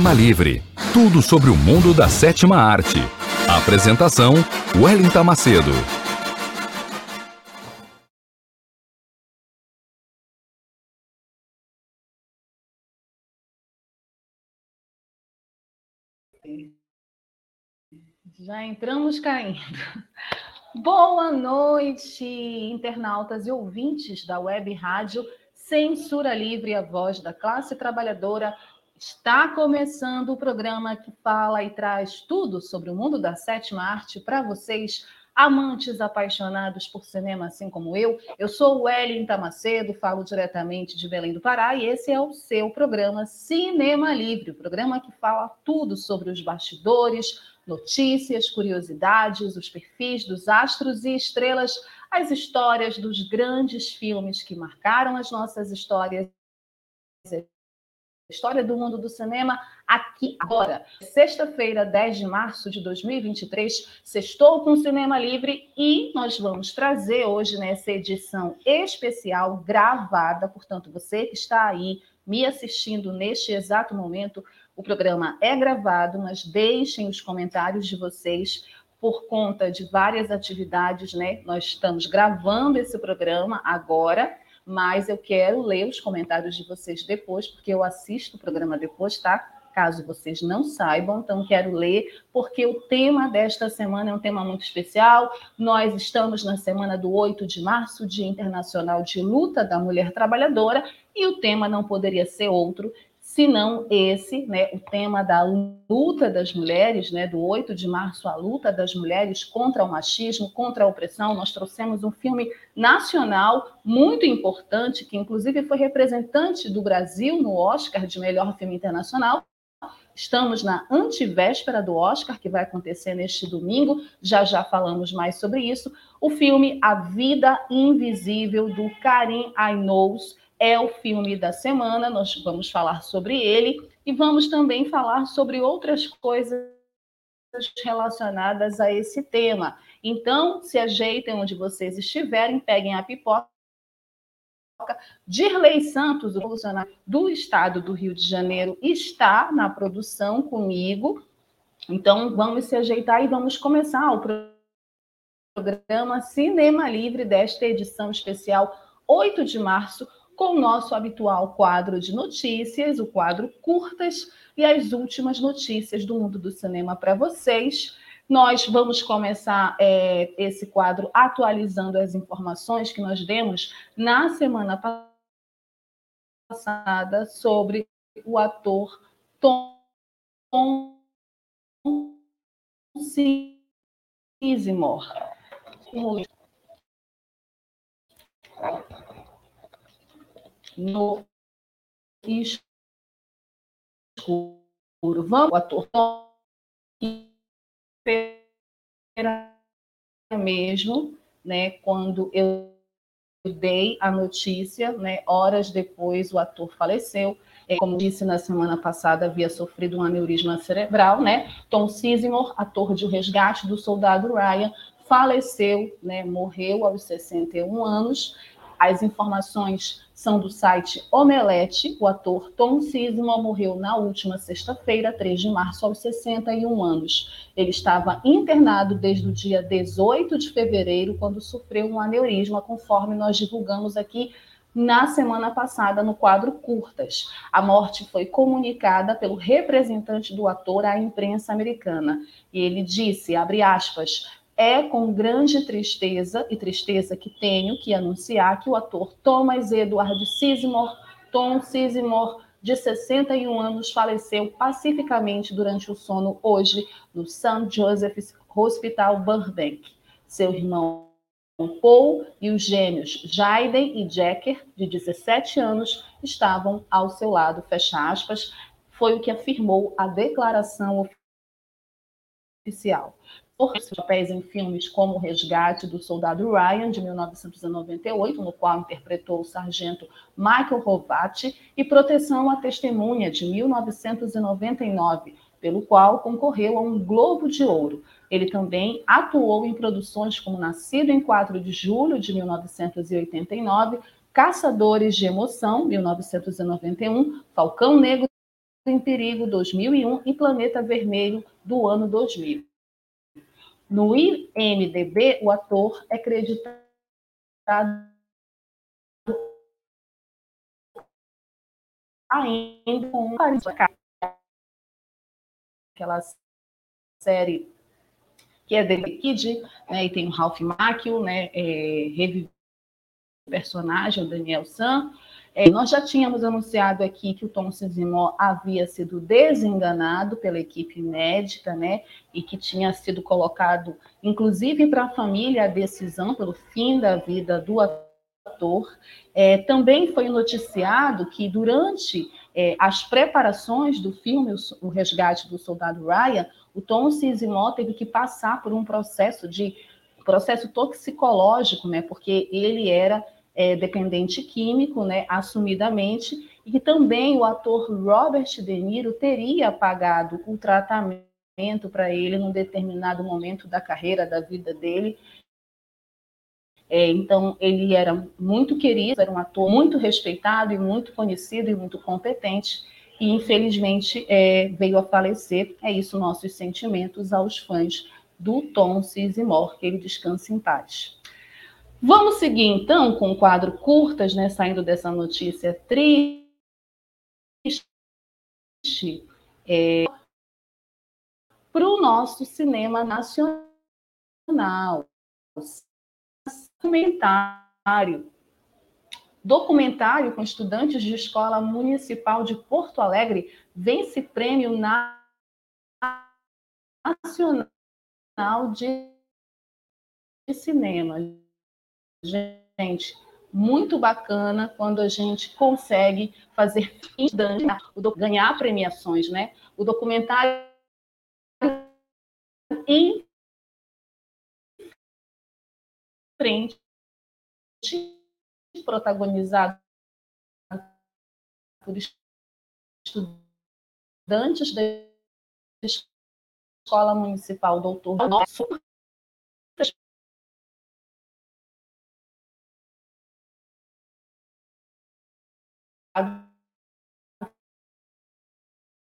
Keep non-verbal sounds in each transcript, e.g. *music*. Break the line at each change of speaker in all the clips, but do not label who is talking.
Cinema Livre. Tudo sobre o mundo da sétima arte. Apresentação: Wellington Macedo.
Já entramos caindo. Boa noite, internautas e ouvintes da Web Rádio Censura Livre, a voz da classe trabalhadora Está começando o programa que fala e traz tudo sobre o mundo da sétima arte para vocês, amantes apaixonados por cinema, assim como eu. Eu sou o Wellington Macedo, falo diretamente de Belém do Pará e esse é o seu programa Cinema Livre, o programa que fala tudo sobre os bastidores, notícias, curiosidades, os perfis dos astros e estrelas, as histórias dos grandes filmes que marcaram as nossas histórias História do Mundo do Cinema, aqui agora. Sexta-feira, 10 de março de 2023, sextou com Cinema Livre e nós vamos trazer hoje nessa edição especial gravada, portanto, você que está aí me assistindo neste exato momento, o programa é gravado, mas deixem os comentários de vocês por conta de várias atividades, né? Nós estamos gravando esse programa agora mas eu quero ler os comentários de vocês depois, porque eu assisto o programa depois, tá? Caso vocês não saibam, então quero ler, porque o tema desta semana é um tema muito especial. Nós estamos na semana do 8 de março, Dia Internacional de Luta da Mulher Trabalhadora, e o tema não poderia ser outro se não esse, né, o tema da luta das mulheres, né, do 8 de março, a luta das mulheres contra o machismo, contra a opressão. Nós trouxemos um filme nacional muito importante, que inclusive foi representante do Brasil no Oscar de melhor filme internacional. Estamos na antivéspera do Oscar, que vai acontecer neste domingo. Já já falamos mais sobre isso. O filme A Vida Invisível, do Karim Ainous, é o filme da semana, nós vamos falar sobre ele e vamos também falar sobre outras coisas relacionadas a esse tema. Então, se ajeitem onde vocês estiverem, peguem a pipoca. Dirley Santos, o funcionário do estado do Rio de Janeiro, está na produção comigo. Então, vamos se ajeitar e vamos começar o programa Cinema Livre desta edição especial 8 de março, com o nosso habitual quadro de notícias, o quadro curtas e as últimas notícias do mundo do cinema para vocês. Nós vamos começar é, esse quadro atualizando as informações que nós demos na semana passada sobre o ator Tom Sizemore no escuro. Vamos, ator mesmo, né, quando eu dei a notícia, né, horas depois o ator faleceu. É, como disse na semana passada, havia sofrido um aneurisma cerebral, né? Tom Sizemore, ator de O Resgate do Soldado Ryan, faleceu, né, morreu aos 61 anos. As informações são do site Omelete. O ator Tom Sismo morreu na última sexta-feira, 3 de março, aos 61 anos. Ele estava internado desde o dia 18 de fevereiro, quando sofreu um aneurisma, conforme nós divulgamos aqui na semana passada no quadro Curtas. A morte foi comunicada pelo representante do ator à imprensa americana. E ele disse, abre aspas, é com grande tristeza, e tristeza que tenho que anunciar, que o ator Thomas Edward Sizemore, Tom de 61 anos, faleceu pacificamente durante o sono hoje no St. Joseph's Hospital Burbank. Seu irmão Paul e os gêmeos Jaden e Jacker, de 17 anos, estavam ao seu lado, fecha aspas, foi o que afirmou a declaração oficial por papéis em filmes como O Resgate do Soldado Ryan, de 1998, no qual interpretou o sargento Michael Rovati, e Proteção à Testemunha, de 1999, pelo qual concorreu a um Globo de Ouro. Ele também atuou em produções como Nascido em 4 de julho, de 1989, Caçadores de Emoção, 1991, Falcão Negro em Perigo, 2001 e Planeta Vermelho, do ano 2000. No IMDB, o ator é creditado ainda com aquela série que é dele Kid, né, e tem o Ralph Macchio, né, é, personagem, o Daniel San, é, nós já tínhamos anunciado aqui que o Tom Sizimó havia sido desenganado pela equipe médica, né? E que tinha sido colocado, inclusive para a família, a decisão pelo fim da vida do ator. É, também foi noticiado que durante é, as preparações do filme O Resgate do Soldado Ryan, o Tom Sizimó teve que passar por um processo de processo toxicológico, né? Porque ele era é, dependente químico, né, assumidamente, e que também o ator Robert De Niro teria pagado o tratamento para ele num determinado momento da carreira, da vida dele. É, então, ele era muito querido, era um ator muito respeitado e muito conhecido e muito competente, e infelizmente é, veio a falecer. É isso, nossos sentimentos aos fãs do Tom Sizemore, que ele descanse em paz. Vamos seguir então com o quadro curtas, né? Saindo dessa notícia triste. É, para o nosso cinema nacional. Documentário. Documentário com estudantes de escola municipal de Porto Alegre vence prêmio nacional de cinema gente, muito bacana quando a gente consegue fazer ganhar premiações, né? O documentário em frente protagonizado por estudantes da Escola Municipal Doutor Nosso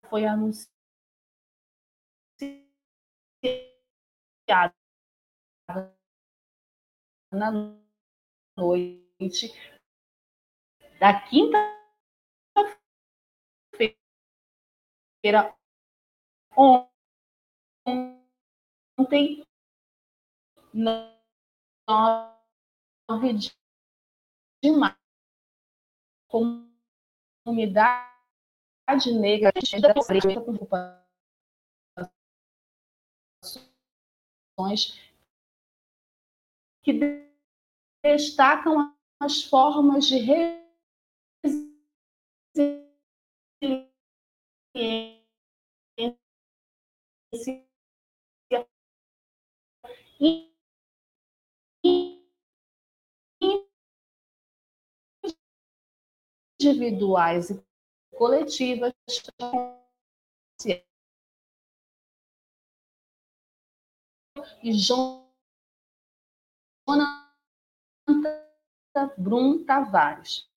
foi anunciado na noite da quinta-feira. Ontem nove de março comunidade negra com que destacam as formas de resiliência individuais e coletivas e Jonathan Brum Tavares.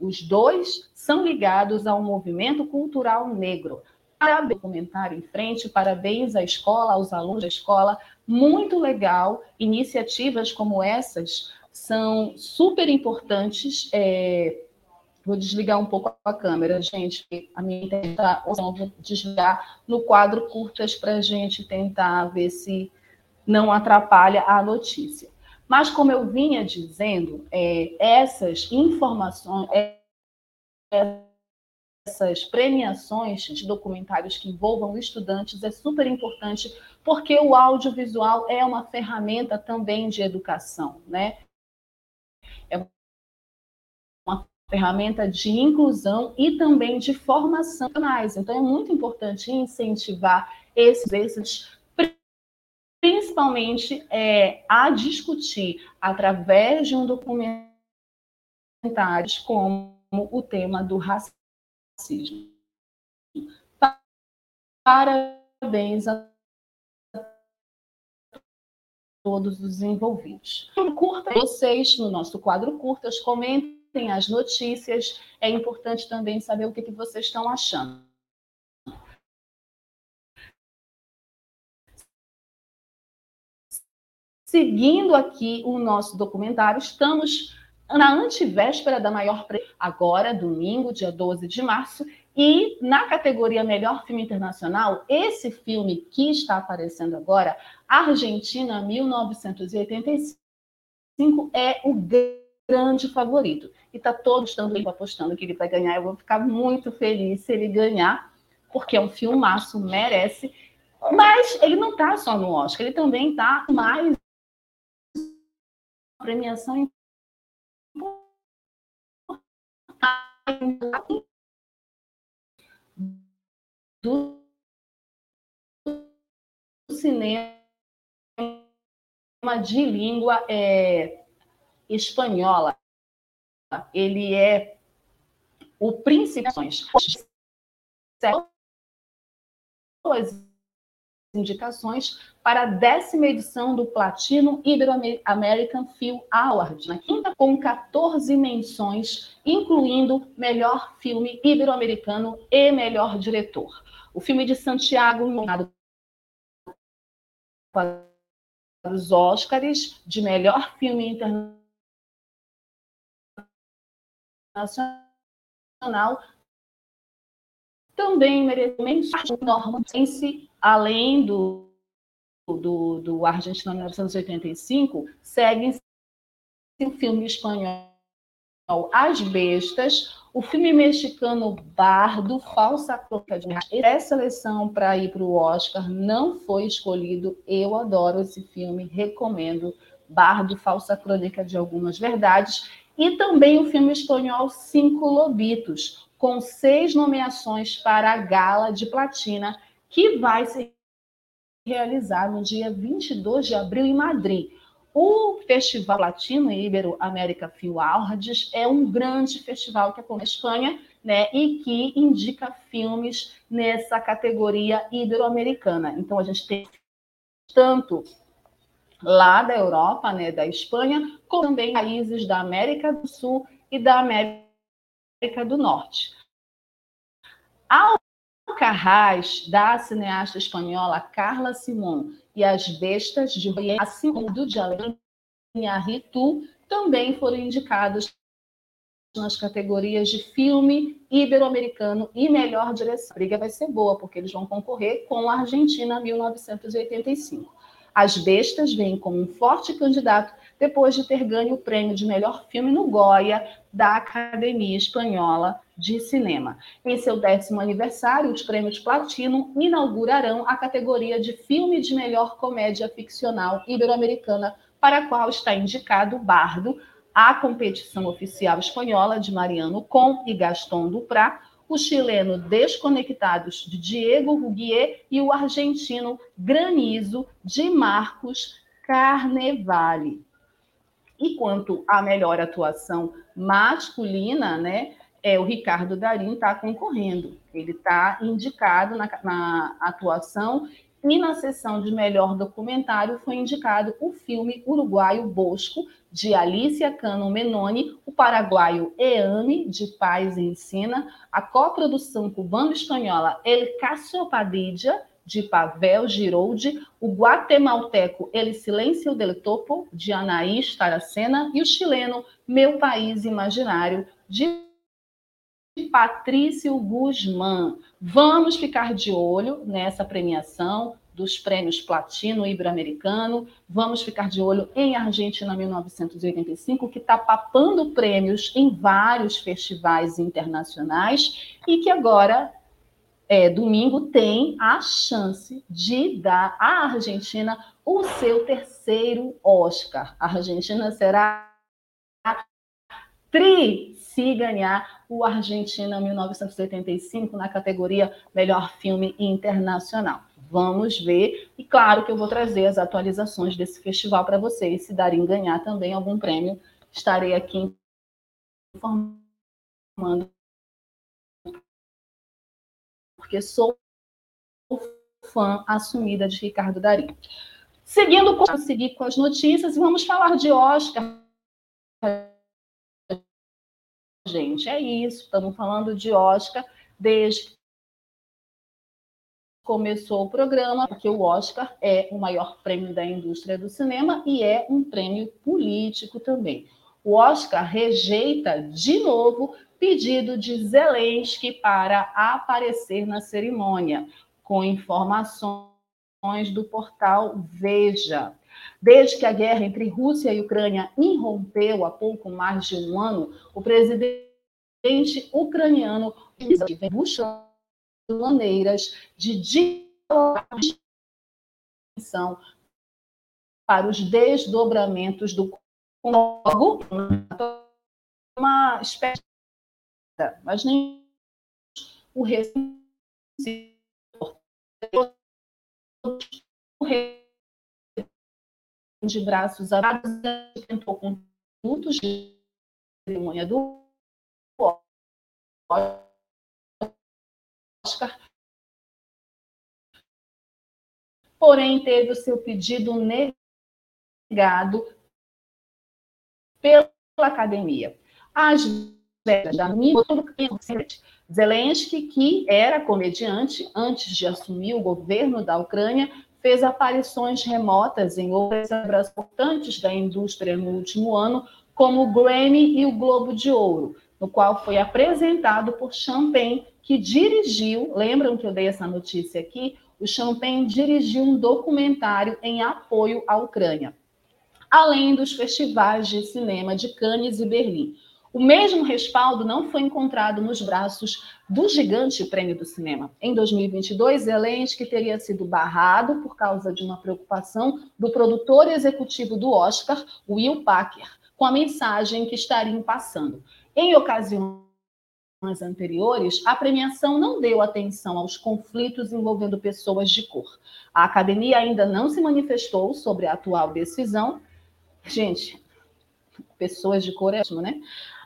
Os dois são ligados ao movimento cultural negro. Parabéns, comentário em frente, parabéns à escola, aos alunos da escola. Muito legal. Iniciativas como essas são super importantes é, Vou desligar um pouco a câmera, gente. A minha está. Vou desligar no quadro curtas para a gente tentar ver se não atrapalha a notícia. Mas, como eu vinha dizendo, é, essas informações, é, essas premiações de documentários que envolvam estudantes é super importante, porque o audiovisual é uma ferramenta também de educação, né? Ferramenta de inclusão e também de formação. Então, é muito importante incentivar esses, esses principalmente é, a discutir através de um documentário como o tema do racismo. Parabéns a todos os envolvidos. Curta vocês no nosso quadro curtas, comentem as notícias. É importante também saber o que, que vocês estão achando. Seguindo aqui o nosso documentário, estamos na antivéspera da maior agora, domingo, dia 12 de março, e na categoria Melhor Filme Internacional, esse filme que está aparecendo agora, Argentina 1985, é o grande favorito. E está todos dando apostando que ele vai ganhar. Eu vou ficar muito feliz se ele ganhar, porque é um filmaço, merece. Mas ele não está só no Oscar, ele também está mais premiação do cinema de língua é, espanhola. Ele é o principal indicações para a décima edição do Platino Ibero-American Film Award, na quinta, com 14 menções, incluindo melhor filme ibero-americano e melhor diretor. O filme de Santiago, nominado para os Oscars de melhor filme internacional, também merece menção além do, do, do Argentina 1985, segue o filme espanhol As Bestas, o filme mexicano Bardo, Falsa Cloca de Essa seleção para ir para o Oscar não foi escolhido. Eu adoro esse filme, recomendo. Bardo, Falsa Crônica de Algumas Verdades. E também o filme espanhol Cinco Lobitos, com seis nomeações para a Gala de Platina que vai se realizar no dia 22 de abril em Madrid. O Festival Latino Ibero América Film Awards é um grande festival que acontece na Espanha, né, e que indica filmes nessa categoria ibero-americana. Então a gente tem tanto lá da Europa, né, da Espanha, como também países da América do Sul e da América do Norte. Ao Carrás, da cineasta espanhola Carla Simón, e As Bestas de Oriente, assim como do de Ritu, também foram indicados nas categorias de filme ibero-americano e melhor direção. A briga vai ser boa, porque eles vão concorrer com a Argentina 1985. As Bestas vêm como um forte candidato depois de ter ganho o prêmio de melhor filme no Goya da Academia Espanhola de Cinema. Em seu décimo aniversário, os prêmios Platino inaugurarão a categoria de filme de melhor comédia ficcional ibero-americana, para a qual está indicado Bardo, a competição oficial espanhola de Mariano Com e Gaston Duprat, o chileno Desconectados de Diego Rugier e o argentino Granizo de Marcos Carnevale. E quanto à melhor atuação masculina, né, é, o Ricardo Darim está concorrendo. Ele está indicado na, na atuação e na sessão de melhor documentário foi indicado o filme uruguaio Bosco, de Alicia Cano Menoni, o paraguaio Eame, de Paz e Ensina, a coprodução cubano-espanhola El Caso Padilla, de Pavel Giroldi, o guatemalteco El Silêncio del Topo, de Anaís Taracena, e o chileno Meu País Imaginário, de Patrício Guzmán. Vamos ficar de olho nessa premiação, dos prêmios Platino Ibero-Americano. Vamos ficar de olho em Argentina 1985, que está papando prêmios em vários festivais internacionais e que agora, é, domingo, tem a chance de dar à Argentina o seu terceiro Oscar. A Argentina será tri se ganhar o Argentina 1985 na categoria Melhor Filme Internacional. Vamos ver. E claro que eu vou trazer as atualizações desse festival para vocês. Se darem ganhar também algum prêmio, estarei aqui informando. Porque sou fã assumida de Ricardo Darim. Seguindo, seguir com as notícias, vamos falar de Oscar gente. É isso, estamos falando de Oscar desde começou o programa, porque o Oscar é o maior prêmio da indústria do cinema e é um prêmio político também. O Oscar rejeita de novo pedido de Zelensky para aparecer na cerimônia, com informações do portal Veja. Desde que a guerra entre Rússia e Ucrânia irrompeu há pouco mais de um ano, o presidente ucraniano vem maneiras de dialogar para os desdobramentos do Congo, uma espécie, mas nem o de braços abertos, tentou com muitos de cerimônia do Oscar, porém teve o seu pedido negado pela academia. As velhas da Zelensky, que era comediante antes de assumir o governo da Ucrânia, fez aparições remotas em outras obras importantes da indústria no último ano, como o Grammy e o Globo de Ouro, no qual foi apresentado por Champagne, que dirigiu, lembram que eu dei essa notícia aqui? O Champagne dirigiu um documentário em apoio à Ucrânia, além dos festivais de cinema de Cannes e Berlim. O mesmo respaldo não foi encontrado nos braços do gigante prêmio do cinema. Em 2022, Zelensky teria sido barrado por causa de uma preocupação do produtor executivo do Oscar, Will Packer, com a mensagem que estariam passando. Em ocasiões anteriores, a premiação não deu atenção aos conflitos envolvendo pessoas de cor. A academia ainda não se manifestou sobre a atual decisão. Gente, pessoas de cor é ótimo, né?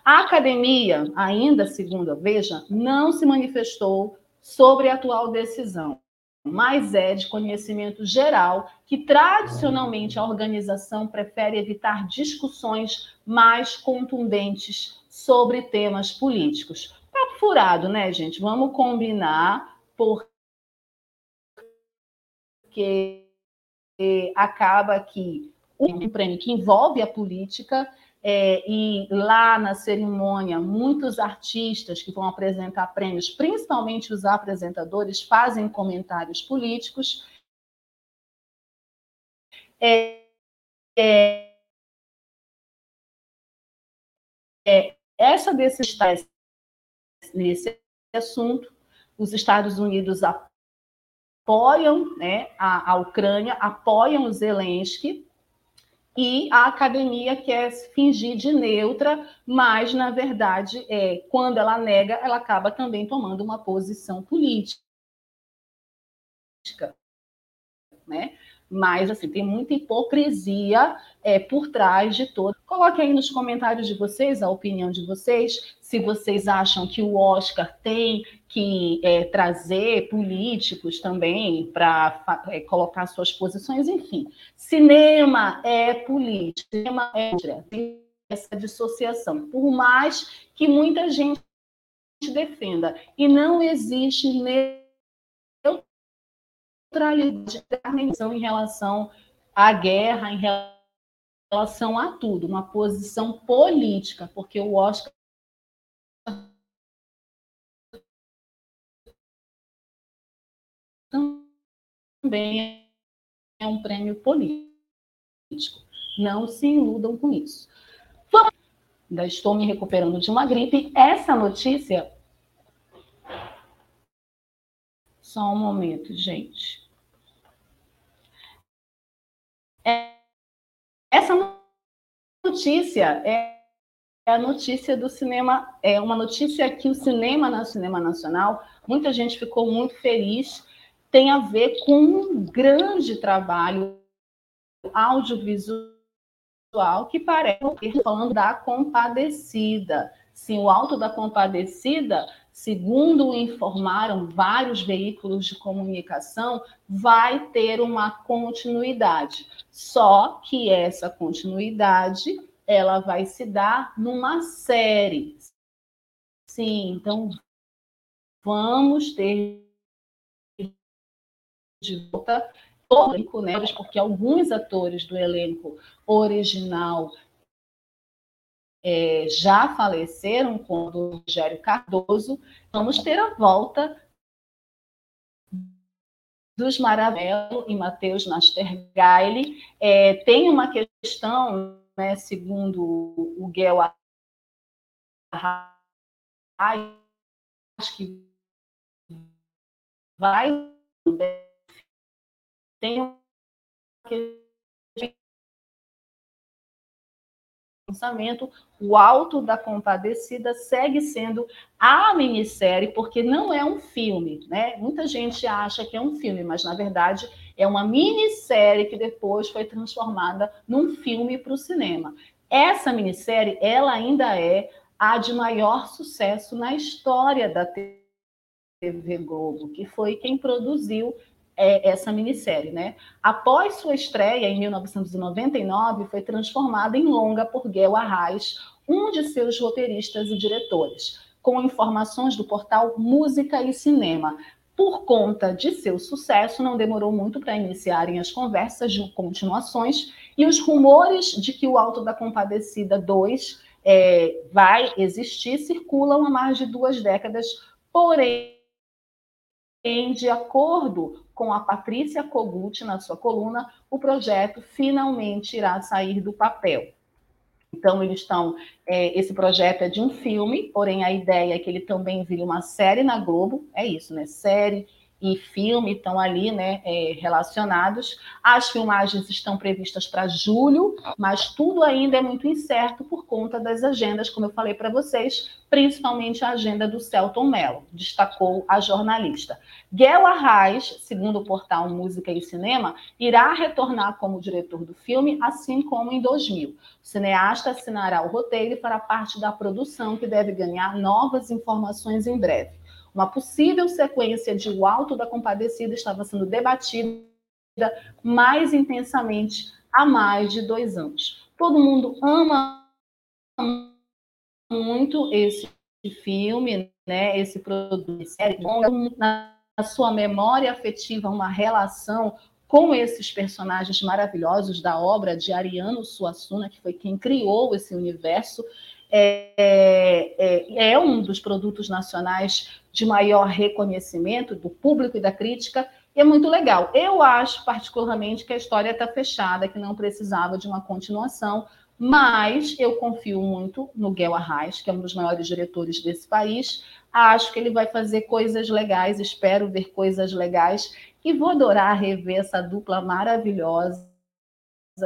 A academia, ainda segundo a Veja, não se manifestou sobre a atual decisão, mas é de conhecimento geral que, tradicionalmente, a organização prefere evitar discussões mais contundentes sobre temas políticos. Papo furado, né, gente? Vamos combinar, porque acaba que um prêmio que envolve a política é, e lá na cerimônia, muitos artistas que vão apresentar prêmios, principalmente os apresentadores, fazem comentários políticos. É, é, é, essa decisão nesse assunto, os Estados Unidos apoiam né, a, a Ucrânia, apoiam o Zelensky, e a academia quer fingir de neutra, mas, na verdade, é, quando ela nega, ela acaba também tomando uma posição política. Né? Mas, assim, tem muita hipocrisia é, por trás de todo. Coloque aí nos comentários de vocês a opinião de vocês, se vocês acham que o Oscar tem que é, trazer políticos também para é, colocar suas posições, enfim. Cinema é política, cinema é tem essa dissociação, por mais que muita gente defenda. E não existe neutralidade em relação à guerra, em relação a tudo, uma posição política, porque o Oscar também é um prêmio político. Não se iludam com isso. Vamos... Ainda estou me recuperando de uma gripe. Essa notícia. Só um momento, gente. Essa notícia é a notícia do cinema, é uma notícia que o cinema na Cinema Nacional, muita gente ficou muito feliz, tem a ver com um grande trabalho audiovisual que parece falando da compadecida. Sim, o Alto da Compadecida, segundo informaram vários veículos de comunicação, vai ter uma continuidade. Só que essa continuidade ela vai se dar numa série. Sim, então vamos ter de volta elenco, né? Porque alguns atores do elenco original é, já faleceram, como o Rogério Cardoso. Vamos ter a volta dos Maravello e Matheus Nastergaile. É, tem uma questão, né, segundo o Guel acho que vai tem pensamento, o Alto da Compadecida segue sendo a minissérie, porque não é um filme, né? Muita gente acha que é um filme, mas na verdade é uma minissérie que depois foi transformada num filme para o cinema. Essa minissérie, ela ainda é a de maior sucesso na história da TV Globo, que foi quem produziu é, essa minissérie, né? Após sua estreia em 1999, foi transformada em longa por Guel Arraes, um de seus roteiristas e diretores, com informações do portal Música e Cinema. Por conta de seu sucesso, não demorou muito para iniciarem as conversas de continuações e os rumores de que o Alto da Compadecida 2 é, vai existir circulam há mais de duas décadas, porém, de acordo com a Patrícia Kogut na sua coluna, o projeto finalmente irá sair do papel. Então, eles estão. É, esse projeto é de um filme, porém a ideia é que ele também vire uma série na Globo, é isso, né? Série e filme estão ali né, é, relacionados. As filmagens estão previstas para julho, mas tudo ainda é muito incerto por conta das agendas, como eu falei para vocês, principalmente a agenda do Celton Mello, destacou a jornalista. Guel Arraes, segundo o portal Música e Cinema, irá retornar como diretor do filme, assim como em 2000. O cineasta assinará o roteiro e fará parte da produção, que deve ganhar novas informações em breve. Uma possível sequência de O Alto da Compadecida estava sendo debatida mais intensamente há mais de dois anos. Todo mundo ama muito esse filme, né? Esse produto, série na sua memória afetiva uma relação com esses personagens maravilhosos da obra de Ariano Suassuna, que foi quem criou esse universo é, é, é, um dos produtos nacionais de maior reconhecimento do público e da crítica, e é muito legal. Eu acho, particularmente, que a história está fechada, que não precisava de uma continuação, mas eu confio muito no Guel Arraes, que é um dos maiores diretores desse país. Acho que ele vai fazer coisas legais, espero ver coisas legais, e vou adorar rever essa dupla maravilhosa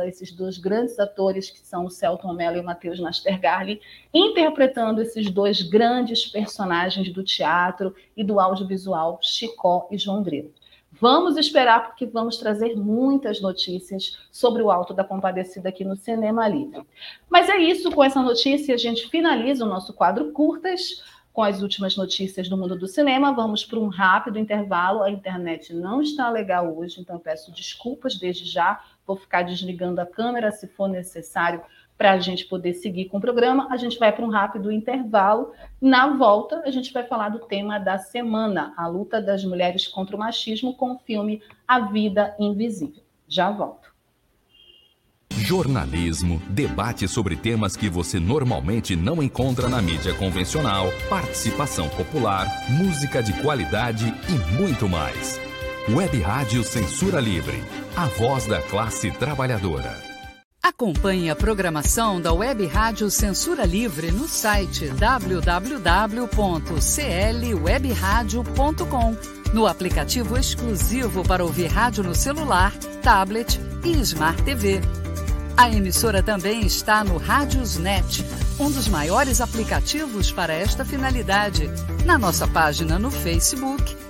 esses dois grandes atores, que são o Celton Mello e o Matheus Nastergalli, interpretando esses dois grandes personagens do teatro e do audiovisual, Chicó e João Grilo. Vamos esperar, porque vamos trazer muitas notícias sobre o Alto da Compadecida aqui no Cinema Livre. Mas é isso, com essa notícia a gente finaliza o nosso quadro Curtas, com as últimas notícias do mundo do cinema. Vamos para um rápido intervalo. A internet não está legal hoje, então peço desculpas desde já vou ficar desligando a câmera se for necessário para a gente poder seguir com o programa. A gente vai para um rápido intervalo. Na volta, a gente vai falar do tema da semana, a luta das mulheres contra o machismo, com o filme A Vida Invisível. Já volto.
Jornalismo, debate sobre temas que você normalmente não encontra na mídia convencional, participação popular, música de qualidade e muito mais. Web Rádio Censura Livre, a voz da classe trabalhadora.
Acompanhe a programação da Web Rádio Censura Livre no site www.clwebradio.com, no aplicativo exclusivo para ouvir rádio no celular, tablet e Smart TV. A emissora também está no Rádiosnet, um dos maiores aplicativos para esta finalidade, na nossa página no Facebook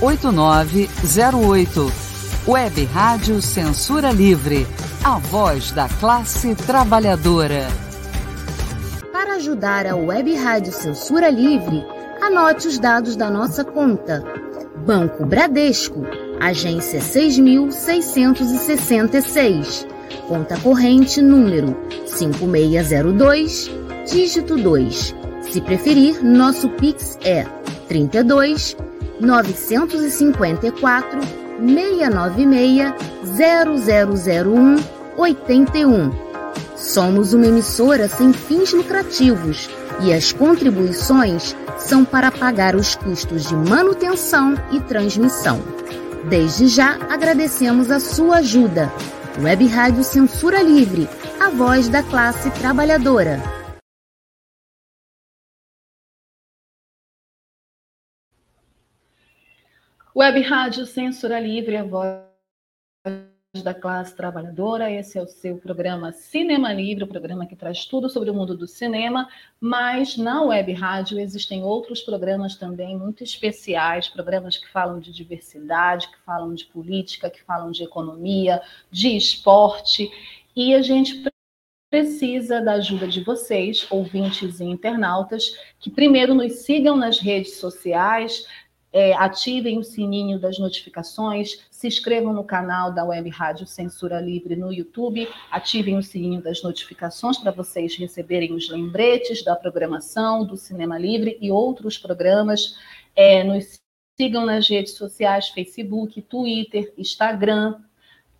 8908. Web Rádio Censura Livre, a voz da classe trabalhadora.
Para ajudar a Web Rádio Censura Livre, anote os dados da nossa conta. Banco Bradesco, agência 6666 conta corrente número 5602, dígito 2. Se preferir, nosso Pix é 32 954 696 0001 81. Somos uma emissora sem fins lucrativos e as contribuições são para pagar os custos de manutenção e transmissão. Desde já agradecemos a sua ajuda. Web Rádio Censura Livre, a voz da classe trabalhadora.
Web Rádio Censura Livre, a voz da classe trabalhadora. Esse é o seu programa Cinema Livre, o programa que traz tudo sobre o mundo do cinema. Mas na web rádio existem outros programas também muito especiais, programas que falam de diversidade, que falam de política, que falam de economia, de esporte. E a gente precisa da ajuda de vocês, ouvintes e internautas, que primeiro nos sigam nas redes sociais, é, ativem o sininho das notificações, se inscrevam no canal da Web Rádio Censura Livre no YouTube, ativem o sininho das notificações para vocês receberem os lembretes da programação do Cinema Livre e outros programas. É, nos sigam nas redes sociais, Facebook, Twitter, Instagram,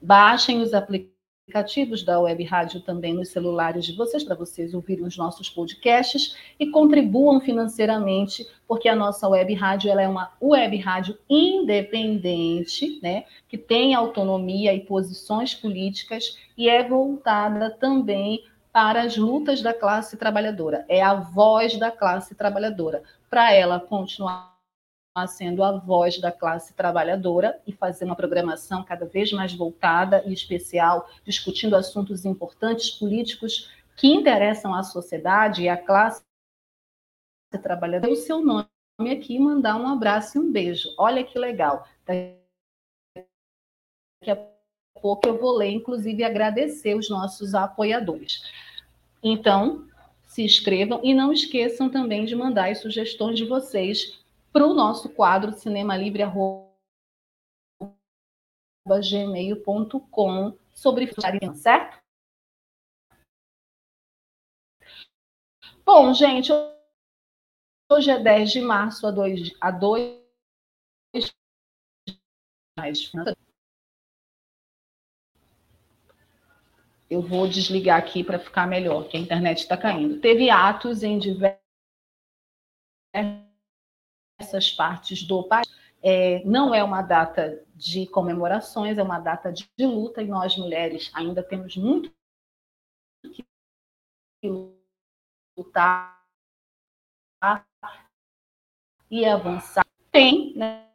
baixem os aplicativos aplicativos da Web Rádio também nos celulares de vocês, para vocês ouvirem os nossos podcasts e contribuam financeiramente, porque a nossa Web Rádio ela é uma Web Rádio independente, né, que tem autonomia e posições políticas e é voltada também para as lutas da classe trabalhadora. É a voz da classe trabalhadora. Para ela continuar sendo a voz da classe trabalhadora e fazer uma programação cada vez mais voltada e especial, discutindo assuntos importantes políticos que interessam à sociedade e à classe trabalhadora. O seu nome aqui mandar um abraço e um beijo. Olha que legal. Daqui a pouco eu vou ler, inclusive, agradecer os nossos apoiadores. Então, se inscrevam e não esqueçam também de mandar as sugestões de vocês para o nosso quadro cinemalivre.gmail.com sobre certo? Bom, gente, hoje é 10 de março a 2 a 2 mais eu vou desligar aqui para ficar melhor, que a internet está caindo. Teve atos em diversas partes do país. É, não é uma data de comemorações, é uma data de, de luta, e nós, mulheres, ainda temos muito que lutar e avançar. Tem, né?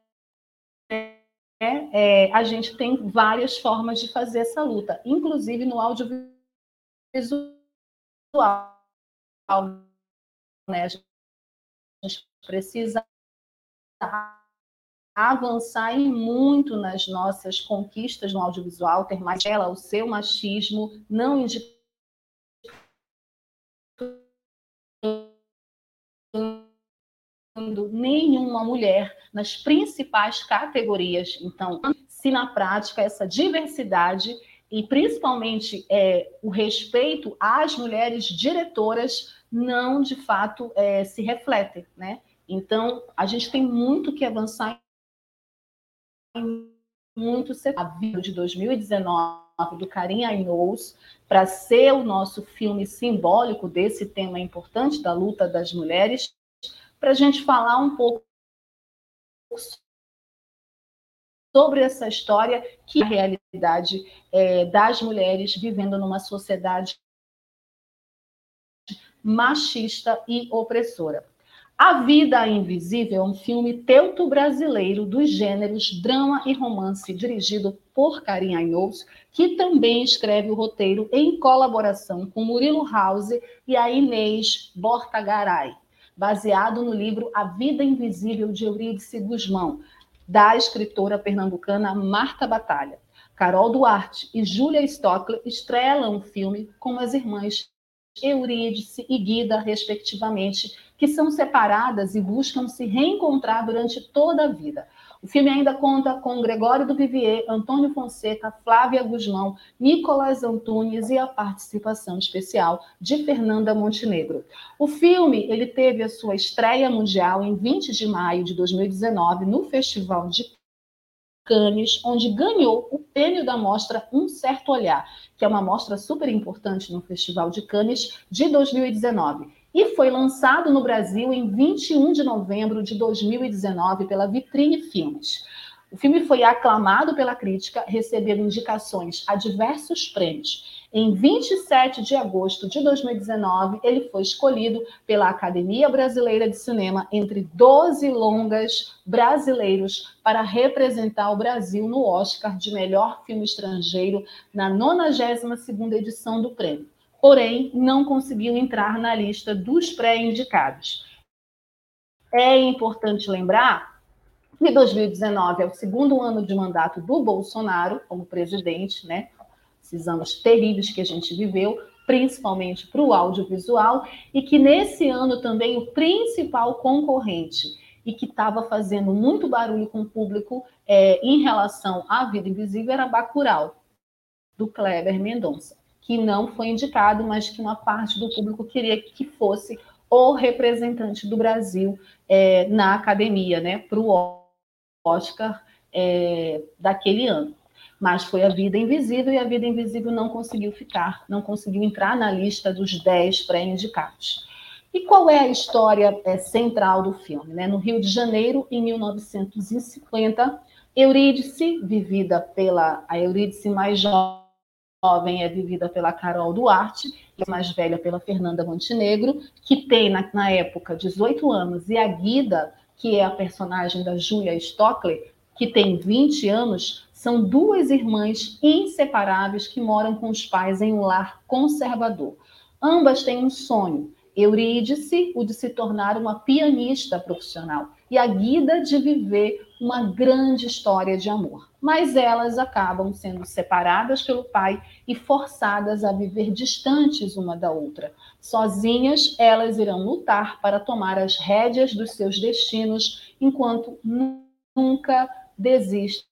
É, a gente tem várias formas de fazer essa luta, inclusive no audiovisual. Né? A gente precisa avançar em muito nas nossas conquistas no audiovisual, ter mais ela, o seu machismo, não indicando nenhuma mulher nas principais categorias. Então, se na prática essa diversidade e principalmente é, o respeito às mulheres diretoras não de fato é, se refletem, né? Então, a gente tem muito que avançar muito a vida de 2019 do Karim Ainous para ser o nosso filme simbólico desse tema importante da luta das mulheres, para a gente falar um pouco sobre essa história que é a realidade é, das mulheres vivendo numa sociedade machista e opressora. A Vida Invisível é um filme teuto-brasileiro dos gêneros drama e romance, dirigido por Karim Ainous, que também escreve o roteiro em colaboração com Murilo House e a Inês Bortagaray, baseado no livro A Vida Invisível de Eurídice Guzmão, da escritora pernambucana Marta Batalha. Carol Duarte e Júlia Stockler estrelam o filme com as irmãs Eurídice e Guida, respectivamente, que são separadas e buscam se reencontrar durante toda a vida. O filme ainda conta com Gregório do Vivier, Antônio Fonseca, Flávia Guzmão, Nicolas Antunes e a participação especial de Fernanda Montenegro. O filme ele teve a sua estreia mundial em 20 de maio de 2019 no Festival de Cannes, onde ganhou o prêmio da mostra Um Certo Olhar, que é uma mostra super importante no Festival de Cannes de 2019 e foi lançado no Brasil em 21 de novembro de 2019 pela Vitrine Filmes. O filme foi aclamado pela crítica, recebendo indicações a diversos prêmios. Em 27 de agosto de 2019, ele foi escolhido pela Academia Brasileira de Cinema entre 12 longas brasileiros para representar o Brasil no Oscar de melhor filme estrangeiro na 92ª edição do prêmio porém não conseguiu entrar na lista dos pré-indicados. É importante lembrar que 2019 é o segundo ano de mandato do Bolsonaro como presidente, né? Esses anos terríveis que a gente viveu, principalmente para o audiovisual, e que nesse ano também o principal concorrente e que estava fazendo muito barulho com o público é, em relação à vida invisível era Bacurau, do Kleber Mendonça que não foi indicado, mas que uma parte do público queria que fosse o representante do Brasil é, na academia, né, para o Oscar é, daquele ano. Mas foi a Vida Invisível e a Vida Invisível não conseguiu ficar, não conseguiu entrar na lista dos 10 pré-indicados. E qual é a história é, central do filme? Né? No Rio de Janeiro, em 1950, Eurídice, vivida pela a Eurídice mais jovem, jovem é vivida pela Carol Duarte, e a mais velha pela Fernanda Montenegro, que tem, na, na época, 18 anos, e a Guida, que é a personagem da Julia Stockler, que tem 20 anos, são duas irmãs inseparáveis que moram com os pais em um lar conservador. Ambas têm um sonho, Eurídice, o de se tornar uma pianista profissional, e a Guida de viver uma grande história de amor. Mas elas acabam sendo separadas pelo pai e forçadas a viver distantes uma da outra. Sozinhas, elas irão lutar para tomar as rédeas dos seus destinos, enquanto nunca desistem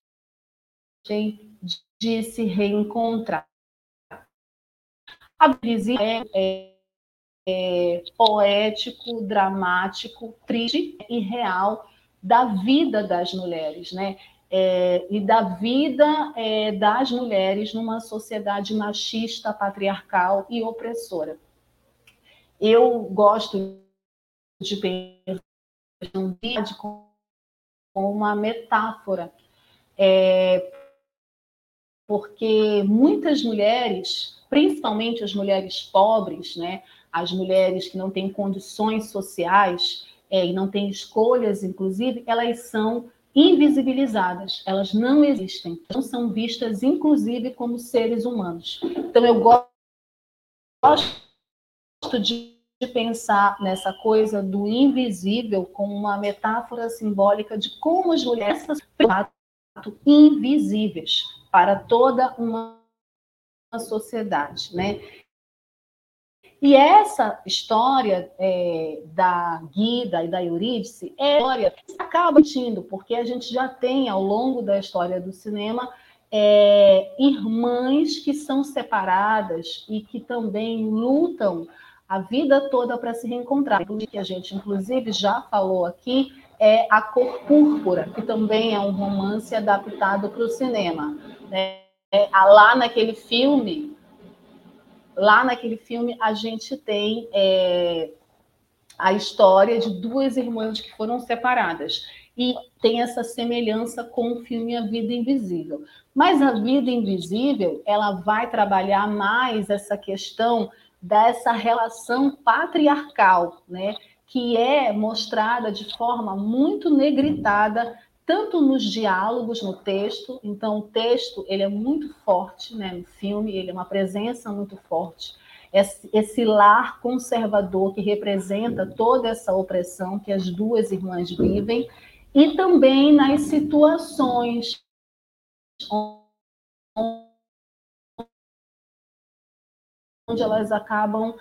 de se reencontrar. A visita é, é é, poético, dramático, triste e real da vida das mulheres, né? é, e da vida é, das mulheres numa sociedade machista, patriarcal e opressora. Eu gosto de pensar como uma metáfora, é, porque muitas mulheres, principalmente as mulheres pobres, né, as mulheres que não têm condições sociais é, e não têm escolhas, inclusive, elas são invisibilizadas, elas não existem, não são vistas, inclusive, como seres humanos. Então, eu gosto de pensar nessa coisa do invisível como uma metáfora simbólica de como as mulheres são invisíveis para toda uma sociedade, né? E essa história é, da Guida e da Eurídice é história que acaba tindo, porque a gente já tem, ao longo da história do cinema, é, irmãs que são separadas e que também lutam a vida toda para se reencontrar. Que a gente, inclusive, já falou aqui, é A Cor Púrpura, que também é um romance adaptado para o cinema. Né? É, lá naquele filme Lá naquele filme, a gente tem é, a história de duas irmãs que foram separadas. E tem essa semelhança com o filme A Vida Invisível. Mas a Vida Invisível, ela vai trabalhar mais essa questão dessa relação patriarcal, né? que é mostrada de forma muito negritada tanto nos diálogos, no texto, então o texto ele é muito forte né, no filme, ele é uma presença muito forte. Esse, esse lar conservador que representa toda essa opressão que as duas irmãs vivem, e também nas situações onde elas acabam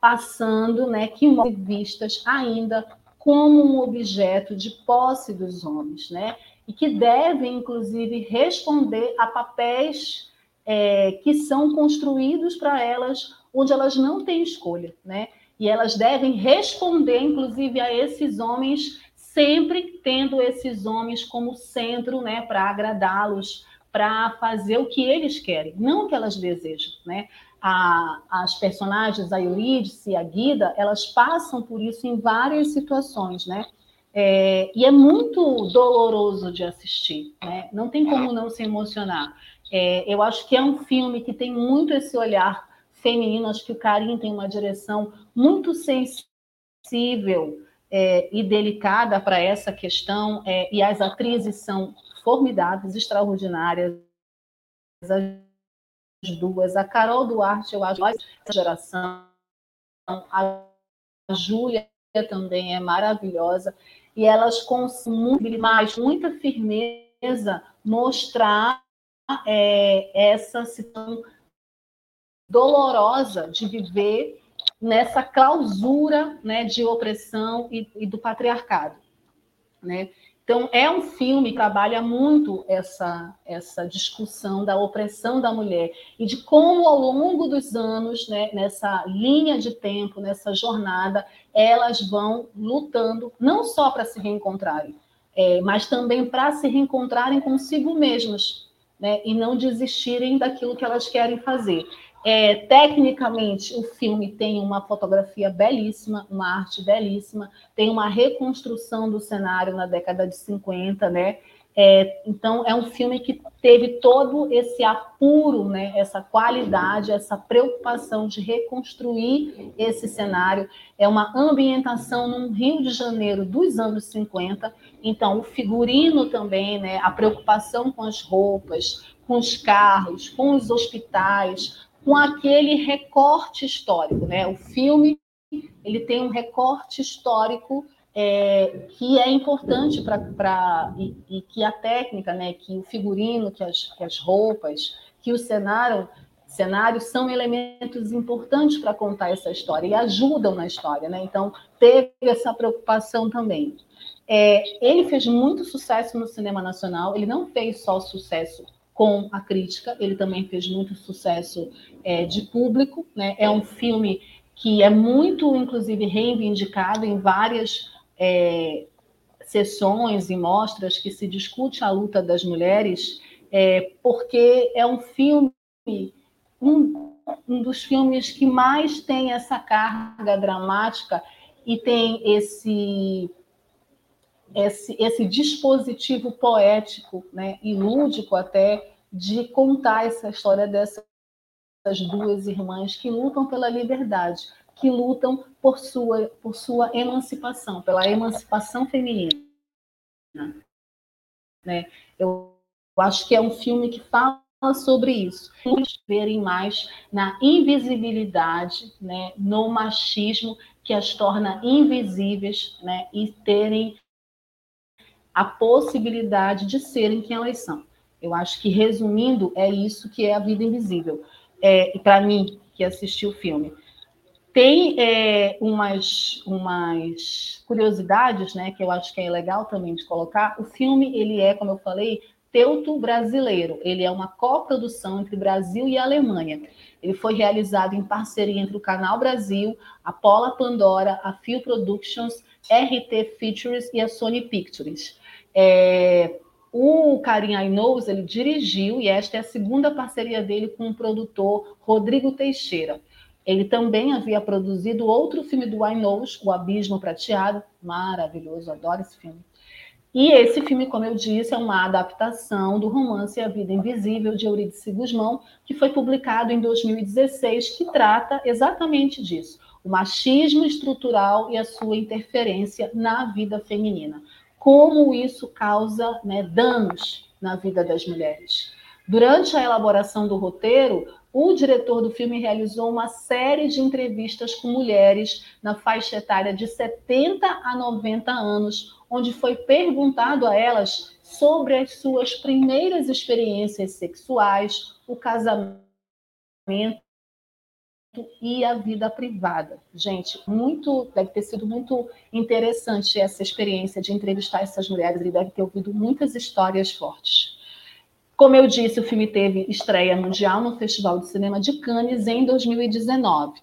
passando, né, que vistas ainda como um objeto de posse dos homens, né? E que devem, inclusive, responder a papéis é, que são construídos para elas, onde elas não têm escolha, né? E elas devem responder, inclusive, a esses homens, sempre tendo esses homens como centro, né, para agradá-los, para fazer o que eles querem, não o que elas desejam, né? A, as personagens, a Eurídice e a Guida, elas passam por isso em várias situações, né? É, e é muito doloroso de assistir, né? Não tem como não se emocionar. É, eu acho que é um filme que tem muito esse olhar feminino, acho que o Karim tem uma direção muito sensível é, e delicada para essa questão, é, e as atrizes são formidáveis, extraordinárias duas. A Carol Duarte, eu acho, essa geração. A Júlia também é maravilhosa. E elas conseguem, mais muita firmeza, mostrar é, essa situação dolorosa de viver nessa clausura né, de opressão e, e do patriarcado. Né? Então, é um filme que trabalha muito essa, essa discussão da opressão da mulher e de como, ao longo dos anos, né, nessa linha de tempo, nessa jornada, elas vão lutando não só para se reencontrarem, é, mas também para se reencontrarem consigo mesmas né, e não desistirem daquilo que elas querem fazer. É, tecnicamente, o filme tem uma fotografia belíssima, uma arte belíssima, tem uma reconstrução do cenário na década de 50, né? É, então, é um filme que teve todo esse apuro, né, essa qualidade, essa preocupação de reconstruir esse cenário. É uma ambientação no Rio de Janeiro dos anos 50. Então, o figurino também, né, a preocupação com as roupas, com os carros, com os hospitais, com aquele recorte histórico, né? O filme ele tem um recorte histórico é, que é importante para e, e, que a técnica, né? Que o figurino, que as, que as roupas, que o cenário cenários são elementos importantes para contar essa história e ajudam na história, né? Então teve essa preocupação também. É, ele fez muito sucesso no cinema nacional. Ele não fez só sucesso com a crítica, ele também fez muito sucesso é, de público, né? É um filme que é muito, inclusive, reivindicado em várias é, sessões e mostras que se discute a luta das mulheres, é, porque é um filme, um, um dos filmes que mais tem essa carga dramática e tem esse esse, esse dispositivo poético né, e lúdico até de contar essa história dessas duas irmãs que lutam pela liberdade, que lutam por sua, por sua emancipação, pela emancipação feminina. Né? Eu acho que é um filme que fala sobre isso, verem mais na invisibilidade, né, no machismo que as torna invisíveis, né, e terem a possibilidade de serem quem elas são. Eu acho que, resumindo, é isso que é a vida invisível. É, e para mim, que assisti o filme. Tem é, umas, umas curiosidades, né, que eu acho que é legal também de colocar. O filme, ele é, como eu falei, teuto brasileiro. Ele é uma coprodução entre Brasil e Alemanha. Ele foi realizado em parceria entre o Canal Brasil, a Pola Pandora, a Phil Productions, RT Features e a Sony Pictures. É, o Karim Ainous, ele dirigiu, e esta é a segunda parceria dele com o produtor Rodrigo Teixeira. Ele também havia produzido outro filme do Ainous, O Abismo Prateado, maravilhoso, adoro esse filme. E esse filme, como eu disse, é uma adaptação do romance A Vida Invisível, de Eurídice Guzmão, que foi publicado em 2016, que trata exatamente disso, o machismo estrutural e a sua interferência na vida feminina como isso causa né, danos na vida das mulheres. Durante a elaboração do roteiro, o diretor do filme realizou uma série de entrevistas com mulheres na faixa etária de 70 a 90 anos, onde foi perguntado a elas sobre as suas primeiras experiências sexuais, o casamento e a vida privada. Gente, muito deve ter sido muito interessante essa experiência de entrevistar essas mulheres. Ele deve ter ouvido muitas histórias fortes. Como eu disse, o filme teve estreia mundial no Festival de Cinema de Cannes em 2019.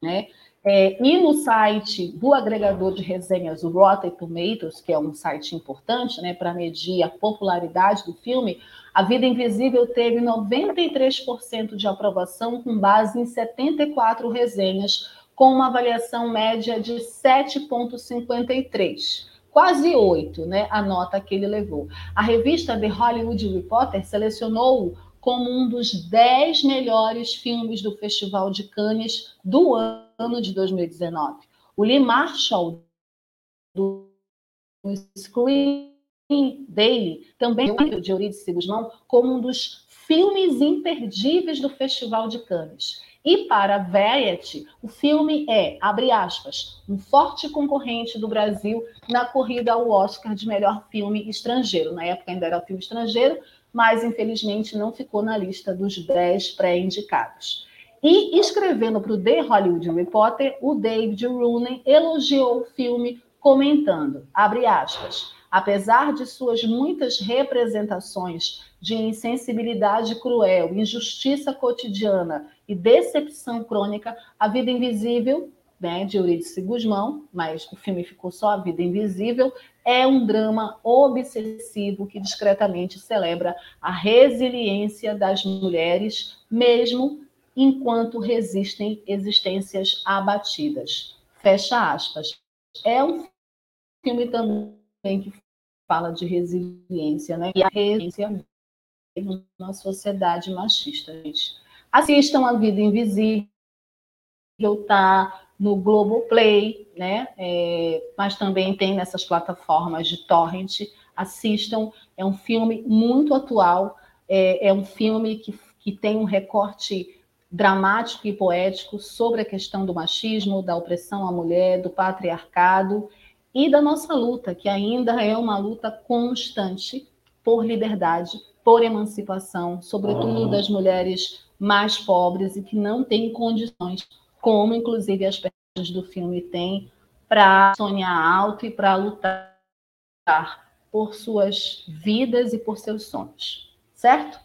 Né? É, e no site do agregador de resenhas, o Rotten Tomatoes, que é um site importante né, para medir a popularidade do filme, A Vida Invisível teve 93% de aprovação, com base em 74 resenhas, com uma avaliação média de 7,53 quase oito, né? A nota que ele levou. A revista The Hollywood Reporter selecionou como um dos dez melhores filmes do Festival de Cannes do ano de 2019. O Lee Marshall, do Screen Daily, também de Eurídice Guzmão, como um dos filmes imperdíveis do Festival de Cannes. E para Variety, o filme é, abre aspas, um forte concorrente do Brasil na corrida ao Oscar de melhor filme estrangeiro. Na época ainda era filme estrangeiro, mas infelizmente não ficou na lista dos 10 pré-indicados. E escrevendo para o The Hollywood Reporter, o David Rooney elogiou o filme comentando, abre aspas, apesar de suas muitas representações de insensibilidade cruel, injustiça cotidiana e decepção crônica, A Vida Invisível né, de Eurídice Guzmão, mas o filme ficou só A Vida Invisível, é um drama obsessivo que discretamente celebra a resiliência das mulheres, mesmo enquanto resistem existências abatidas. Fecha aspas. É um filme também que fala de resiliência, né? E a resiliência na sociedade machista. Gente. Assistam A Vida Invisível, tá no Globoplay, né? É, mas também tem nessas plataformas de torrent. Assistam, é um filme muito atual, é, é um filme que, que tem um recorte dramático e poético sobre a questão do machismo, da opressão à mulher, do patriarcado e da nossa luta, que ainda é uma luta constante por liberdade, por emancipação, sobretudo das mulheres mais pobres e que não têm condições como inclusive as personagens do filme têm, para sonhar alto e para lutar por suas vidas e por seus sonhos, certo?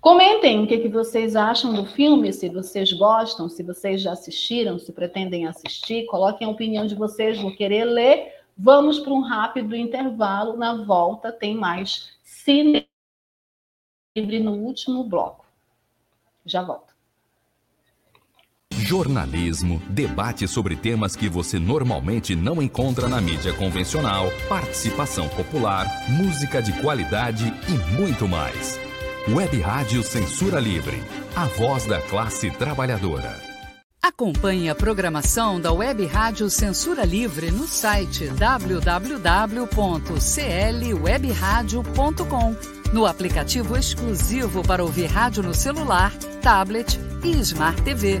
Comentem o que, que vocês acham do filme, se vocês gostam, se vocês já assistiram, se pretendem assistir, coloquem a opinião de vocês, vou querer ler Vamos para um rápido intervalo. Na volta tem mais Cine Livre no último bloco. Já volto.
Jornalismo, debate sobre temas que você normalmente não encontra na mídia convencional, participação popular, música de qualidade e muito mais. Web Rádio Censura Livre, a voz da classe trabalhadora.
Acompanhe a programação da Web Rádio Censura Livre no site www.clwebradio.com, no aplicativo exclusivo para ouvir rádio no celular, tablet e Smart TV.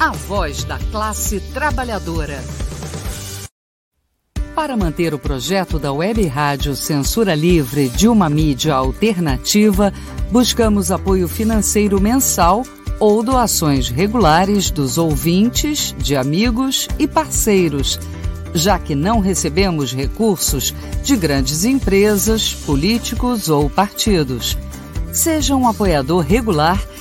A voz da classe trabalhadora. Para manter o projeto da Web Rádio Censura Livre de uma mídia alternativa, buscamos apoio financeiro mensal ou doações regulares dos ouvintes, de amigos e parceiros, já que não recebemos recursos de grandes empresas, políticos ou partidos. Seja um apoiador regular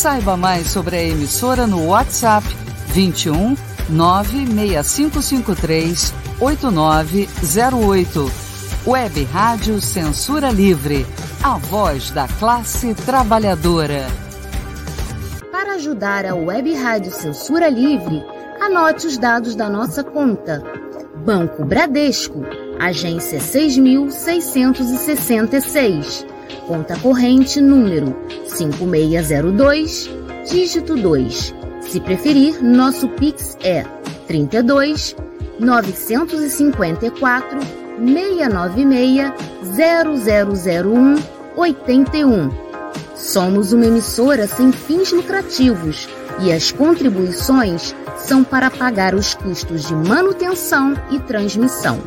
Saiba mais sobre a emissora no WhatsApp 21 96553 8908. Web Rádio Censura Livre, a voz da classe trabalhadora.
Para ajudar a Web Rádio Censura Livre, anote os dados da nossa conta. Banco Bradesco, agência 6666. Conta corrente número 5602, dígito 2. Se preferir, nosso Pix é 32 954 696 0001 81. Somos uma emissora sem fins lucrativos e as contribuições são para pagar os custos de manutenção e transmissão.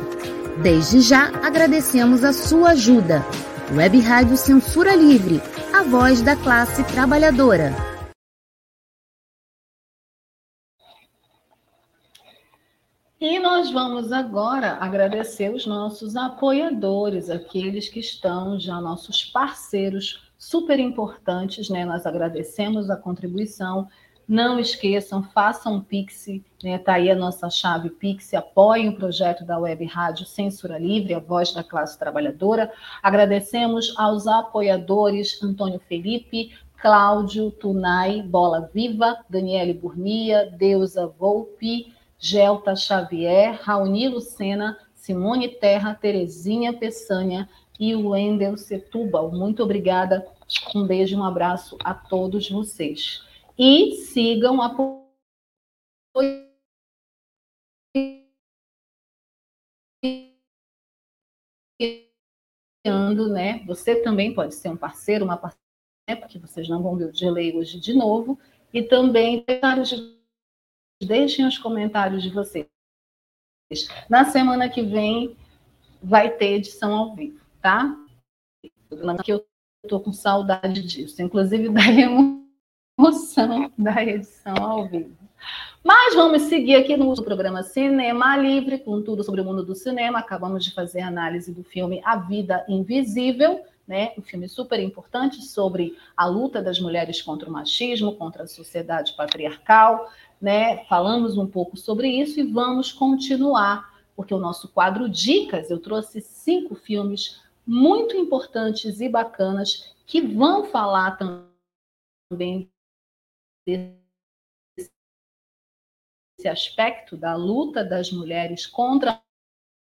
Desde já agradecemos a sua ajuda. Web Rádio Censura Livre, a voz da classe trabalhadora.
E nós vamos agora agradecer os nossos apoiadores, aqueles que estão já nossos parceiros super importantes, né? Nós agradecemos a contribuição. Não esqueçam, façam um Pix, né? Tá aí a nossa chave Pix, apoiem o projeto da Web Rádio Censura Livre, a voz da classe trabalhadora. Agradecemos aos apoiadores Antônio Felipe, Cláudio Tunai, Bola Viva, Daniele Burnia, Deusa Volpe, Gelta Xavier, Raoni Lucena, Simone Terra, Terezinha Peçanha e Wendel Setúbal. Muito obrigada. Um beijo e um abraço a todos vocês. E sigam apoiando, né? Você também pode ser um parceiro, uma parceira, né? porque vocês não vão ver o delay hoje de novo. E também Deixem os comentários de vocês. Na semana que vem vai ter edição ao vivo, tá? Que eu estou com saudade disso, inclusive *laughs* da emoção *laughs* da edição ao vivo. Mas vamos seguir aqui no programa Cinema Livre, com tudo sobre o mundo do cinema. Acabamos de fazer a análise do filme A Vida Invisível, né? Um filme super importante sobre a luta das mulheres contra o machismo, contra a sociedade patriarcal né? Falamos um pouco sobre isso e vamos continuar, porque o nosso quadro Dicas, eu trouxe cinco filmes muito importantes e bacanas que vão falar também desse aspecto da luta das mulheres contra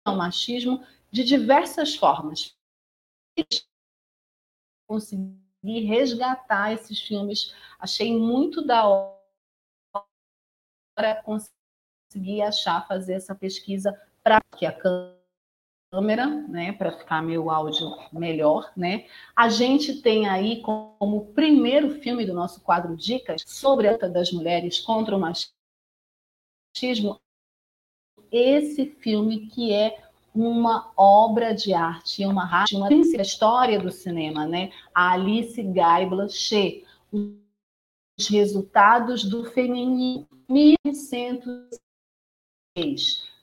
o machismo de diversas formas. Consegui resgatar esses filmes, achei muito da hora conseguir achar, fazer essa pesquisa para que a câmera, né, para ficar meu áudio melhor, né? A gente tem aí como primeiro filme do nosso quadro Dicas sobre a luta das mulheres contra o machismo esse filme que é uma obra de arte, uma arte, uma história do cinema, né? A Alice Guy Blanchet, os resultados do feminino 1906.